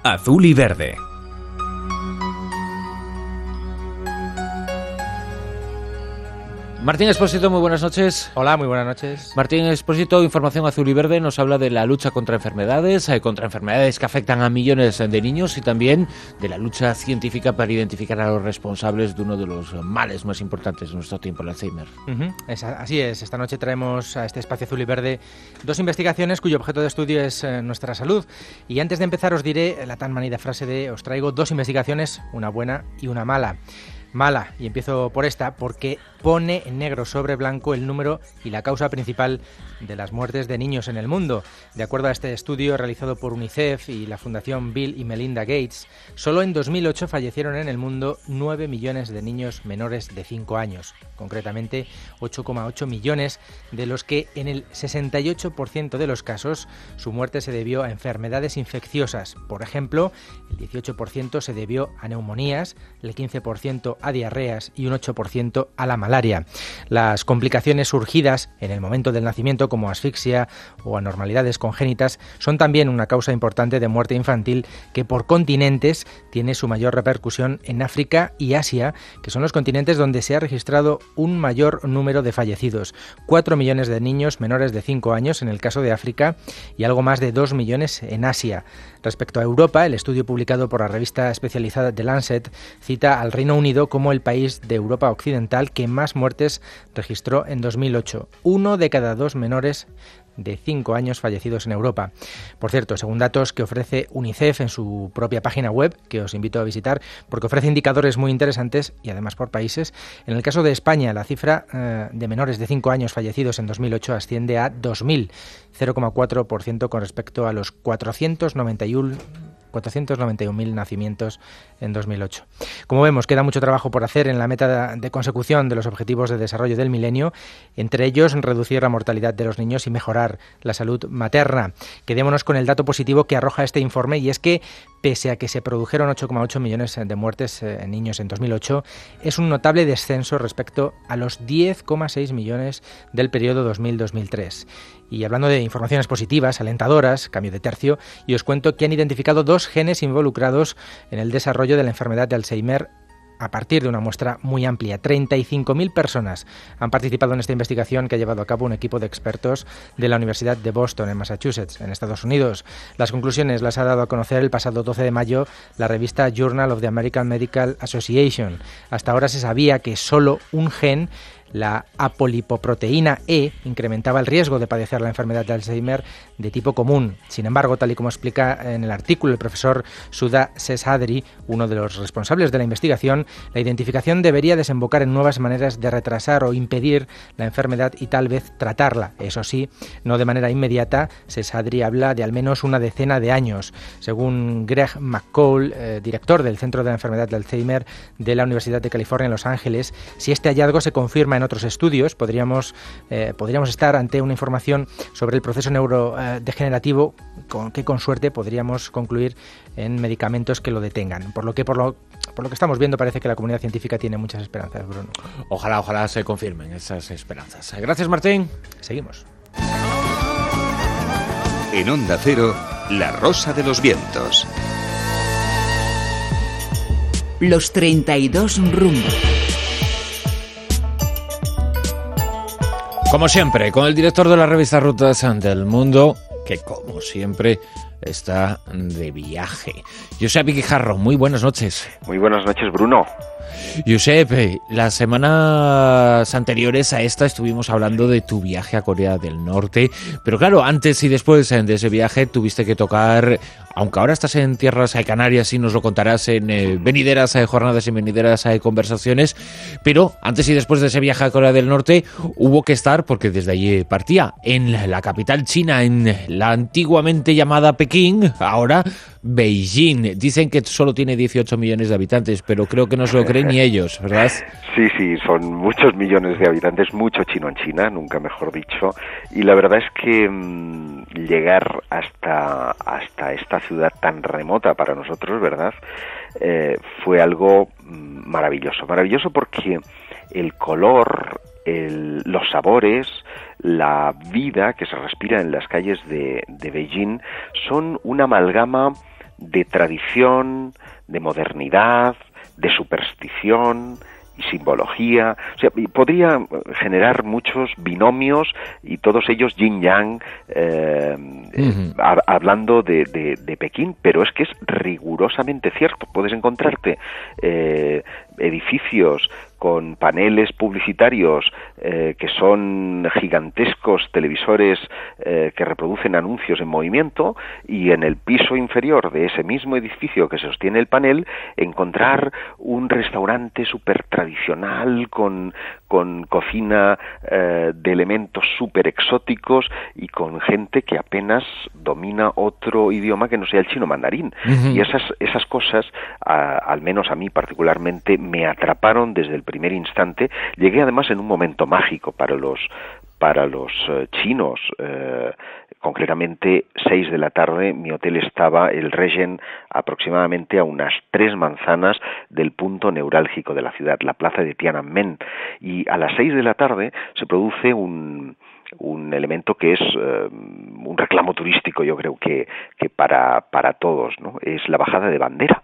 Speaker 1: Azul y verde
Speaker 2: Martín Espósito, muy buenas noches.
Speaker 6: Hola, muy buenas noches.
Speaker 2: Martín Espósito, Información Azul y Verde, nos habla de la lucha contra enfermedades, eh, contra enfermedades que afectan a millones de niños y también de la lucha científica para identificar a los responsables de uno de los males más importantes de nuestro tiempo, el Alzheimer.
Speaker 6: así es, esta noche traemos a este espacio Azul y Verde dos investigaciones cuyo objeto de estudio es eh, nuestra salud. Y antes de empezar os diré la tan manida frase de os traigo dos investigaciones, una buena y una mala mala, y empiezo por esta, porque pone en negro sobre blanco el número y la causa principal de las muertes de niños en el mundo. De acuerdo a este estudio realizado por UNICEF y la Fundación Bill y Melinda Gates, solo en 2008 fallecieron en el mundo 9 millones de niños menores de 5 años, concretamente 8,8 millones, de los que en el 68% de los casos su muerte se debió a enfermedades infecciosas. Por ejemplo, el 18% se debió a neumonías, el 15% a diarreas y un 8% a la malaria. Las complicaciones surgidas en el momento del nacimiento, como asfixia o anormalidades congénitas, son también una causa importante de muerte infantil que por continentes tiene su mayor repercusión en África y Asia, que son los continentes donde se ha registrado un mayor número de fallecidos. 4 millones de niños menores de 5 años en el caso de África y algo más de 2 millones en Asia. Respecto a Europa, el estudio publicado por la revista especializada The Lancet cita al Reino Unido como el país de Europa Occidental que más muertes registró en 2008. Uno de cada dos menores de 5 años fallecidos en Europa. Por cierto, según datos que ofrece UNICEF en su propia página web, que os invito a visitar, porque ofrece indicadores muy interesantes y además por países, en el caso de España la cifra eh, de menores de 5 años fallecidos en 2008 asciende a 2.000, 0,4% con respecto a los 491 491.000 nacimientos en 2008. Como vemos, queda mucho trabajo por hacer en la meta de consecución de los objetivos de desarrollo del milenio, entre ellos reducir la mortalidad de los niños y mejorar la salud materna. Quedémonos con el dato positivo que arroja este informe y es que pese a que se produjeron 8,8 millones de muertes eh, en niños en 2008, es un notable descenso respecto a los 10,6 millones del periodo 2000-2003. Y hablando de informaciones positivas, alentadoras, cambio de tercio, y os cuento que han identificado dos genes involucrados en el desarrollo de la enfermedad de Alzheimer a partir de una muestra muy amplia. 35.000 personas han participado en esta investigación que ha llevado a cabo un equipo de expertos de la Universidad de Boston, en Massachusetts, en Estados Unidos. Las conclusiones las ha dado a conocer el pasado 12 de mayo la revista Journal of the American Medical Association. Hasta ahora se sabía que solo un gen la apolipoproteína E incrementaba el riesgo de padecer la enfermedad de Alzheimer de tipo común. Sin embargo, tal y como explica en el artículo el profesor Sudha Sesadri, uno de los responsables de la investigación, la identificación debería desembocar en nuevas maneras de retrasar o impedir la enfermedad y tal vez tratarla. Eso sí, no de manera inmediata. Sesadri habla de al menos una decena de años. Según Greg McCall, eh, director del Centro de la Enfermedad de Alzheimer de la Universidad de California en Los Ángeles, si este hallazgo se confirma en otros estudios, podríamos, eh, podríamos estar ante una información sobre el proceso neurodegenerativo con que con suerte podríamos concluir en medicamentos que lo detengan. Por lo que por lo, por lo que estamos viendo parece que la comunidad científica tiene muchas esperanzas, Bruno.
Speaker 2: Ojalá, ojalá se confirmen esas esperanzas. Gracias, Martín.
Speaker 6: Seguimos.
Speaker 7: En Onda Cero, La Rosa de los Vientos.
Speaker 4: Los 32 rumbos.
Speaker 2: Como siempre, con el director de la revista Rutas del Mundo, que como siempre está de viaje. Josep Guijarro, muy buenas noches.
Speaker 8: Muy buenas noches, Bruno.
Speaker 2: Josep, las semanas anteriores a esta estuvimos hablando de tu viaje a Corea del Norte, pero claro, antes y después de ese viaje tuviste que tocar aunque ahora estás en tierras canarias y nos lo contarás en eh, venideras eh, jornadas y venideras eh, conversaciones, pero antes y después de ese viaje a Corea del Norte hubo que estar, porque desde allí partía, en la capital china, en la antiguamente llamada Pekín, ahora Beijing. Dicen que solo tiene 18 millones de habitantes, pero creo que no se lo creen ellos, ¿verdad?
Speaker 8: Sí, sí, son muchos millones de habitantes, mucho chino en China, nunca mejor dicho, y la verdad es que mm, llegar hasta, hasta esta ciudad tan remota para nosotros, ¿verdad? Eh, fue algo mm, maravilloso, maravilloso porque el color, los sabores, la vida que se respira en las calles de, de Beijing son una amalgama de tradición, de modernidad, de superstición y simbología. O sea, podría generar muchos binomios y todos ellos yin-yang eh, eh, hablando de, de, Pekín, pero es que es rigurosamente cierto. Puedes encontrarte eh, edificios con paneles publicitarios eh, que son gigantescos televisores eh, que reproducen anuncios en movimiento y en el piso inferior de ese mismo edificio que sostiene el panel encontrar un restaurante súper tradicional con, con cocina eh, de elementos súper exóticos y con gente que apenas domina otro idioma que no sea el chino mandarín. Y esas, esas cosas, al menos a mí particularmente, me atraparon desde el primer instante. Llegué además en un momento mágico para los para los eh, chinos. Eh, concretamente, seis de la tarde, mi hotel estaba, el Regen, aproximadamente a unas tres manzanas del punto neurálgico de la ciudad, la plaza de Tiananmen. Y a las seis de la tarde se produce un, un elemento que es eh, un reclamo turístico, yo creo que, que para, para todos, ¿no? Es la bajada de bandera.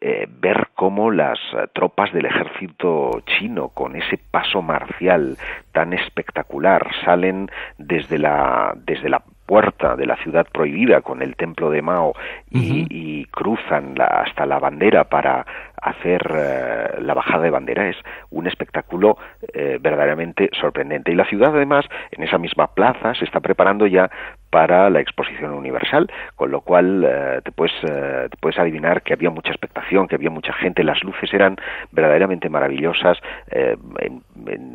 Speaker 8: Eh, ver cómo las tropas del ejército chino, con ese paso marcial tan espectacular, salen desde la, desde la puerta de la ciudad prohibida con el templo de Mao y, cruzan hasta la bandera para hacer eh, la bajada de bandera es un espectáculo eh, verdaderamente sorprendente. Y la ciudad, además, en esa misma plaza, se está preparando ya para la exposición universal, con lo cual eh, te, puedes, te puedes adivinar que había mucha expectación, que había mucha gente, las luces eran verdaderamente maravillosas. En,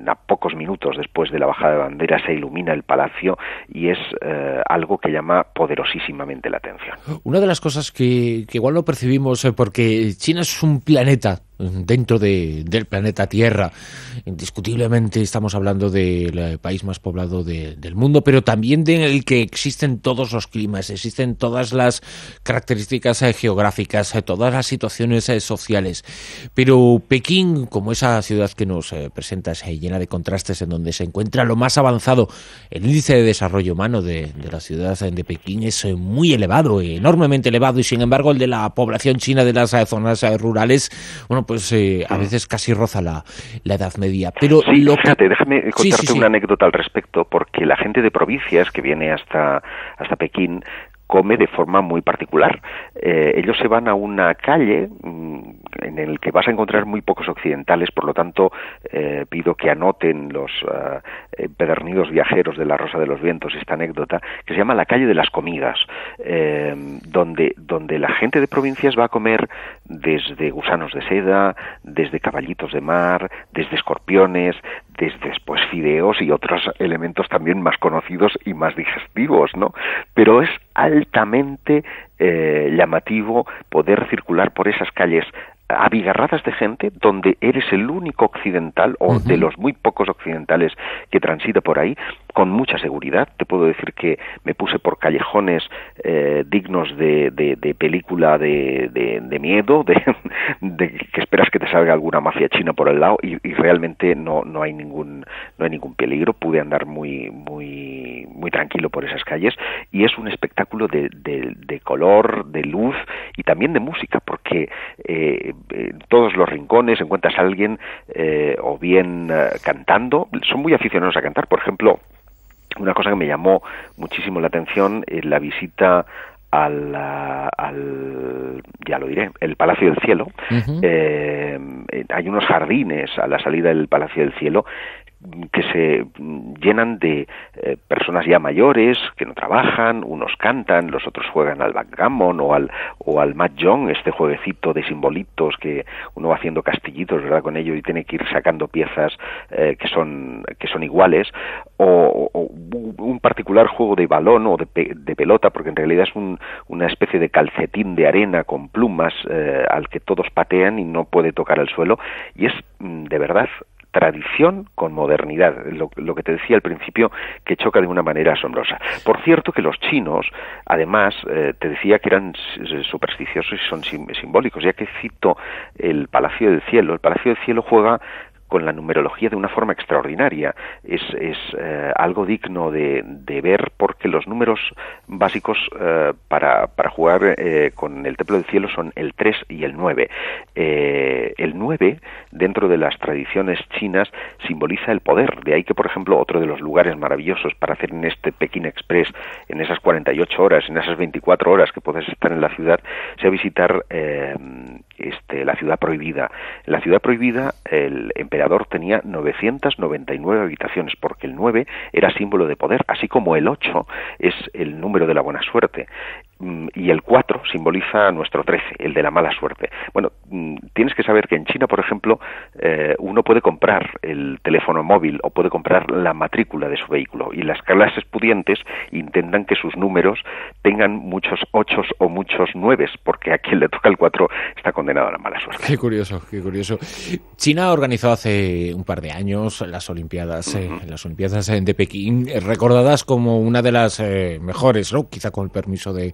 Speaker 8: a pocos minutos después de la bajada de bandera se ilumina el palacio y es algo que llama poderosísimamente la atención.
Speaker 2: Una de las cosas que, que igual no percibimos, porque China es un planeta dentro de, del planeta Tierra. Indiscutiblemente estamos hablando del país más poblado del mundo, pero también del que existen todos los climas, existen todas las características eh, geográficas, eh, todas las situaciones eh, sociales. Pero Pekín, como esa ciudad que nos presenta, es llena de contrastes, en donde se encuentra lo más avanzado, el índice de desarrollo humano de, de la ciudad de Pekín es muy elevado, enormemente elevado, y sin embargo el de la población china de las zonas rurales, bueno, pues eh, a veces casi roza la, la Edad Media. Pero
Speaker 8: sí, fíjate, déjame contarte una anécdota al respecto, porque la gente de provincias que viene hasta, hasta Pekín come de forma muy particular. Eh, ellos se van a una calle mm, en el que vas a encontrar muy pocos occidentales, por lo tanto eh, pido que anoten los uh, empedernidos viajeros de la Rosa de los Vientos esta anécdota, que se llama la calle de las comidas, donde, donde la gente de provincias va a comer desde gusanos de seda, desde caballitos de mar, desde escorpiones, desde después fideos y otros elementos también más conocidos y más digestivos, ¿no? Pero es altamente eh, llamativo poder circular por esas calles abigarradas de gente donde eres el único occidental o de los muy pocos occidentales que transita por ahí con mucha seguridad. Te puedo decir que me puse por callejones eh, dignos de, de, película de, de miedo, de, que esperas que te salga alguna mafia china por el lado y, realmente no, no hay ningún no hay ningún peligro. Pude andar muy muy muy tranquilo por esas calles y es un espectáculo de, de color, de luz y también de música porque eh, en todos los rincones encuentras a alguien eh, o bien eh, cantando, son muy aficionados a cantar, por ejemplo, una cosa que me llamó muchísimo la atención en la visita al, al, ya lo diré, el Palacio del Cielo. Eh, hay unos jardines a la salida del Palacio del Cielo que se llenan de eh, personas ya mayores que no trabajan, unos cantan, los otros juegan al backgammon o al o al mahjong, este jueguecito de simbolitos que uno va haciendo castillitos, ¿verdad? Con ello y tiene que ir sacando piezas eh, que son que son iguales o, un particular juego de balón o de, de, pelota, porque en realidad es un, una especie de calcetín de arena con plumas eh, al que todos patean y no puede tocar el suelo y es mm, de verdad tradición con modernidad, lo, que te decía al principio, que choca de una manera asombrosa. Por cierto que los chinos, además, eh, te decía que eran supersticiosos y son simbólicos, ya que cito el Palacio del Cielo. El Palacio del Cielo juega con la numerología de una forma extraordinaria. Es, es eh, algo digno de, de, ver porque los números básicos eh, para, para, jugar eh, con el templo del cielo son el 3 y el 9. el 9, dentro de las tradiciones chinas, simboliza el poder. De ahí que, por ejemplo, otro de los lugares maravillosos para hacer en este Pekín Express, en esas 48 horas, en esas 24 horas que puedes estar en la ciudad, sea visitar este, la ciudad prohibida. En la ciudad prohibida, el emperador tenía 999 habitaciones, porque el 9 era símbolo de poder, así como el 8 es el número de la buena suerte. Mm, y el 4 simboliza nuestro 13, el de la mala suerte. Bueno, mm, tienes que saber que en China, por ejemplo, eh, uno puede comprar el teléfono móvil o puede comprar la matrícula de su vehículo y las clases pudientes intentan que sus números tengan muchos 8 o muchos 9, porque a quien le toca el 4 está condenado a la mala suerte.
Speaker 2: Qué curioso, qué curioso. China organizó hace un par de años las Olimpiadas, eh, las Olimpiadas de Pekín, eh, recordadas como una de las mejores, ¿no? quizá con el permiso de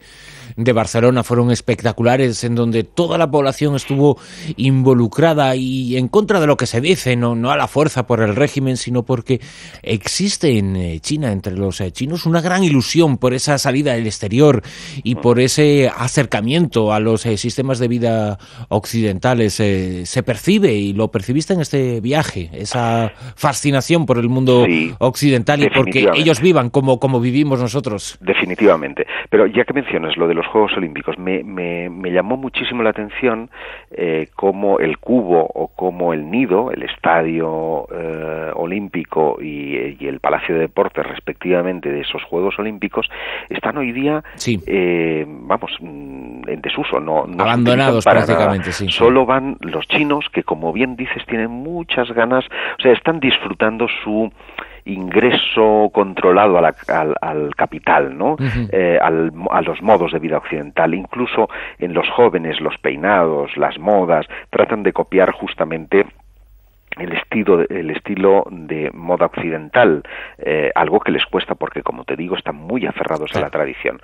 Speaker 2: de Barcelona fueron espectaculares, en donde toda la población estuvo involucrada y en contra de lo que se dice, no, no a la fuerza por el régimen, sino porque existe en eh, China, entre los eh, chinos, una gran ilusión por esa salida al exterior y por ese acercamiento a los eh, sistemas de vida occidentales. se percibe y lo percibiste en este viaje, esa fascinación por el mundo occidental y porque ellos vivan como, como vivimos nosotros.
Speaker 8: Definitivamente. Pero ya que mencionas lo de los Juegos Olímpicos, me, me, llamó muchísimo la atención eh, cómo el cubo o como el nido, el estadio eh, olímpico y, el Palacio de Deportes, respectivamente, de esos Juegos Olímpicos, están hoy día, eh, vamos, mm, en desuso, no,
Speaker 2: abandonados prácticamente, sí.
Speaker 8: Solo van los chinos que, como bien dices, tienen muchas ganas, o sea, están disfrutando su ingreso controlado al, capital, ¿no? Eh, a los modos de vida occidental. Incluso en los jóvenes, los peinados, las modas, tratan de copiar justamente el estilo, el estilo de moda occidental, eh, algo que les cuesta porque, como te digo, están muy aferrados a la tradición.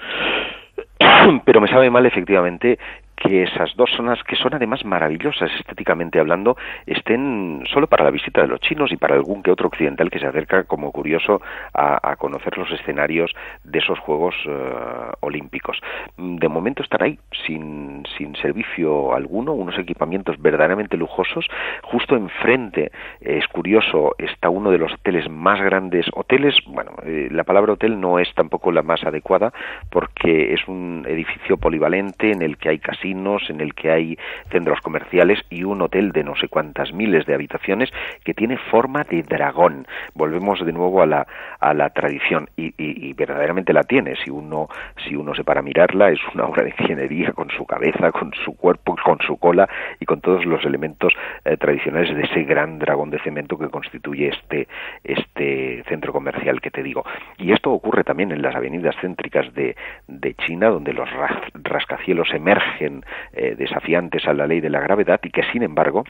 Speaker 8: Pero me sabe mal, efectivamente, que esas dos zonas, que son además maravillosas estéticamente hablando, estén solo para la visita de los chinos y para algún que otro occidental que se acerca como curioso a, conocer los escenarios de esos Juegos eh, Olímpicos. De momento están ahí, sin, sin servicio alguno, unos equipamientos verdaderamente lujosos. Justo enfrente, es curioso, está uno de los hoteles más grandes. Hoteles, bueno, eh, la palabra hotel no es tampoco la más adecuada porque es un edificio polivalente en el que hay casinos en el que hay centros comerciales y un hotel de no sé cuántas miles de habitaciones que tiene forma de dragón. Volvemos de nuevo a la, a la tradición y, verdaderamente la tiene. Si uno, si uno se para mirarla, es una obra de ingeniería con su cabeza, con su cuerpo, con su cola y con todos los elementos eh, tradicionales de ese gran dragón de cemento que constituye este, este centro comercial que te digo. Y esto ocurre también en las avenidas céntricas de, de China, donde los rascacielos emergen eh, desafiantes a la ley de la gravedad y que sin embargo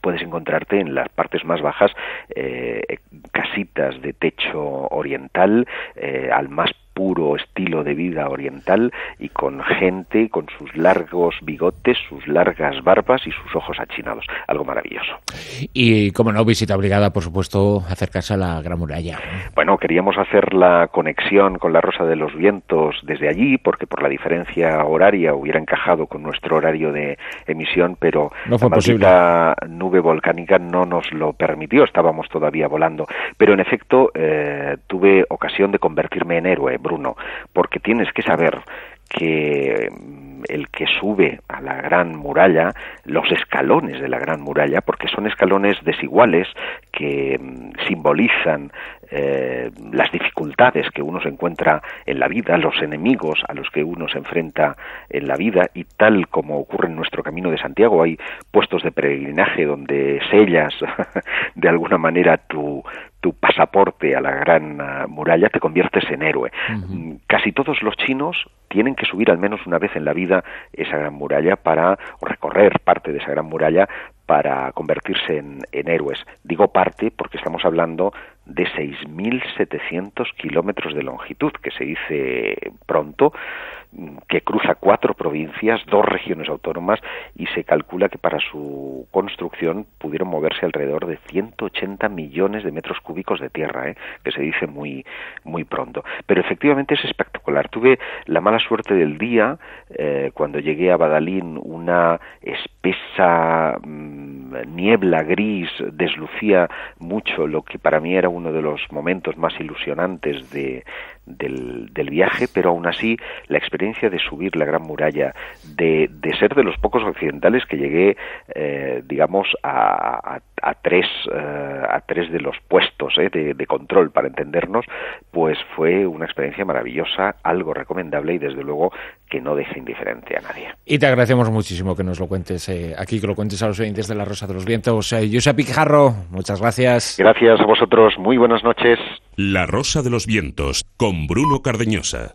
Speaker 8: puedes encontrarte en las partes más bajas eh, casitas de techo oriental eh, al más puro estilo de vida oriental y con gente con sus largos bigotes, sus largas barbas y sus ojos achinados. Algo maravilloso.
Speaker 2: Y como no, visita obligada, por supuesto, acercarse a la Gran Muralla.
Speaker 8: Bueno, queríamos hacer la conexión con la Rosa de los Vientos desde allí, porque por la diferencia horaria hubiera encajado con nuestro horario de emisión, pero
Speaker 2: no fue
Speaker 8: la nube volcánica no nos lo permitió, estábamos todavía volando. Pero en efecto, eh, tuve ocasión de convertirme en héroe Bruno, porque tienes que saber que mm, el que sube a la gran muralla, los escalones de la gran muralla, porque son escalones desiguales que mm, simbolizan eh, las dificultades que uno se encuentra en la vida, los enemigos a los que uno se enfrenta en la vida, y tal como ocurre en nuestro camino de Santiago, hay puestos de peregrinaje donde sellas de alguna manera tu, tu pasaporte a la gran ah, muralla, te conviertes en héroe. Mm, casi todos los chinos tienen que subir al menos una vez en la vida esa gran muralla para, o recorrer parte de esa gran muralla para convertirse en, en héroes. Digo parte porque estamos hablando de 6.700 kilómetros de longitud, que se dice pronto, que cruza cuatro provincias, dos regiones autónomas y se calcula que para su construcción pudieron moverse alrededor de 180 millones de metros cúbicos de tierra, ¿eh? que se dice muy muy pronto. Pero efectivamente es espectacular. Tuve la mala suerte del día eh, cuando llegué a Badalín, una espesa mm, niebla gris deslucía mucho lo que para mí era uno de los momentos más ilusionantes de, del, viaje, pero aún así la experiencia de subir la Gran Muralla, de, de ser de los pocos occidentales que llegué, eh, digamos, a, a, tres, eh, a tres de los puestos eh, de, de, control, para entendernos, pues fue una experiencia maravillosa, algo recomendable y desde luego que no deja indiferente a nadie.
Speaker 2: Y te agradecemos muchísimo que nos lo cuentes aquí, que lo cuentes a los oyentes de La Rosa de los Vientos. Josep Pijarro, muchas gracias.
Speaker 8: Gracias a vosotros, muy buenas noches.
Speaker 1: La Rosa de los Vientos, con Bruno Cardeñosa.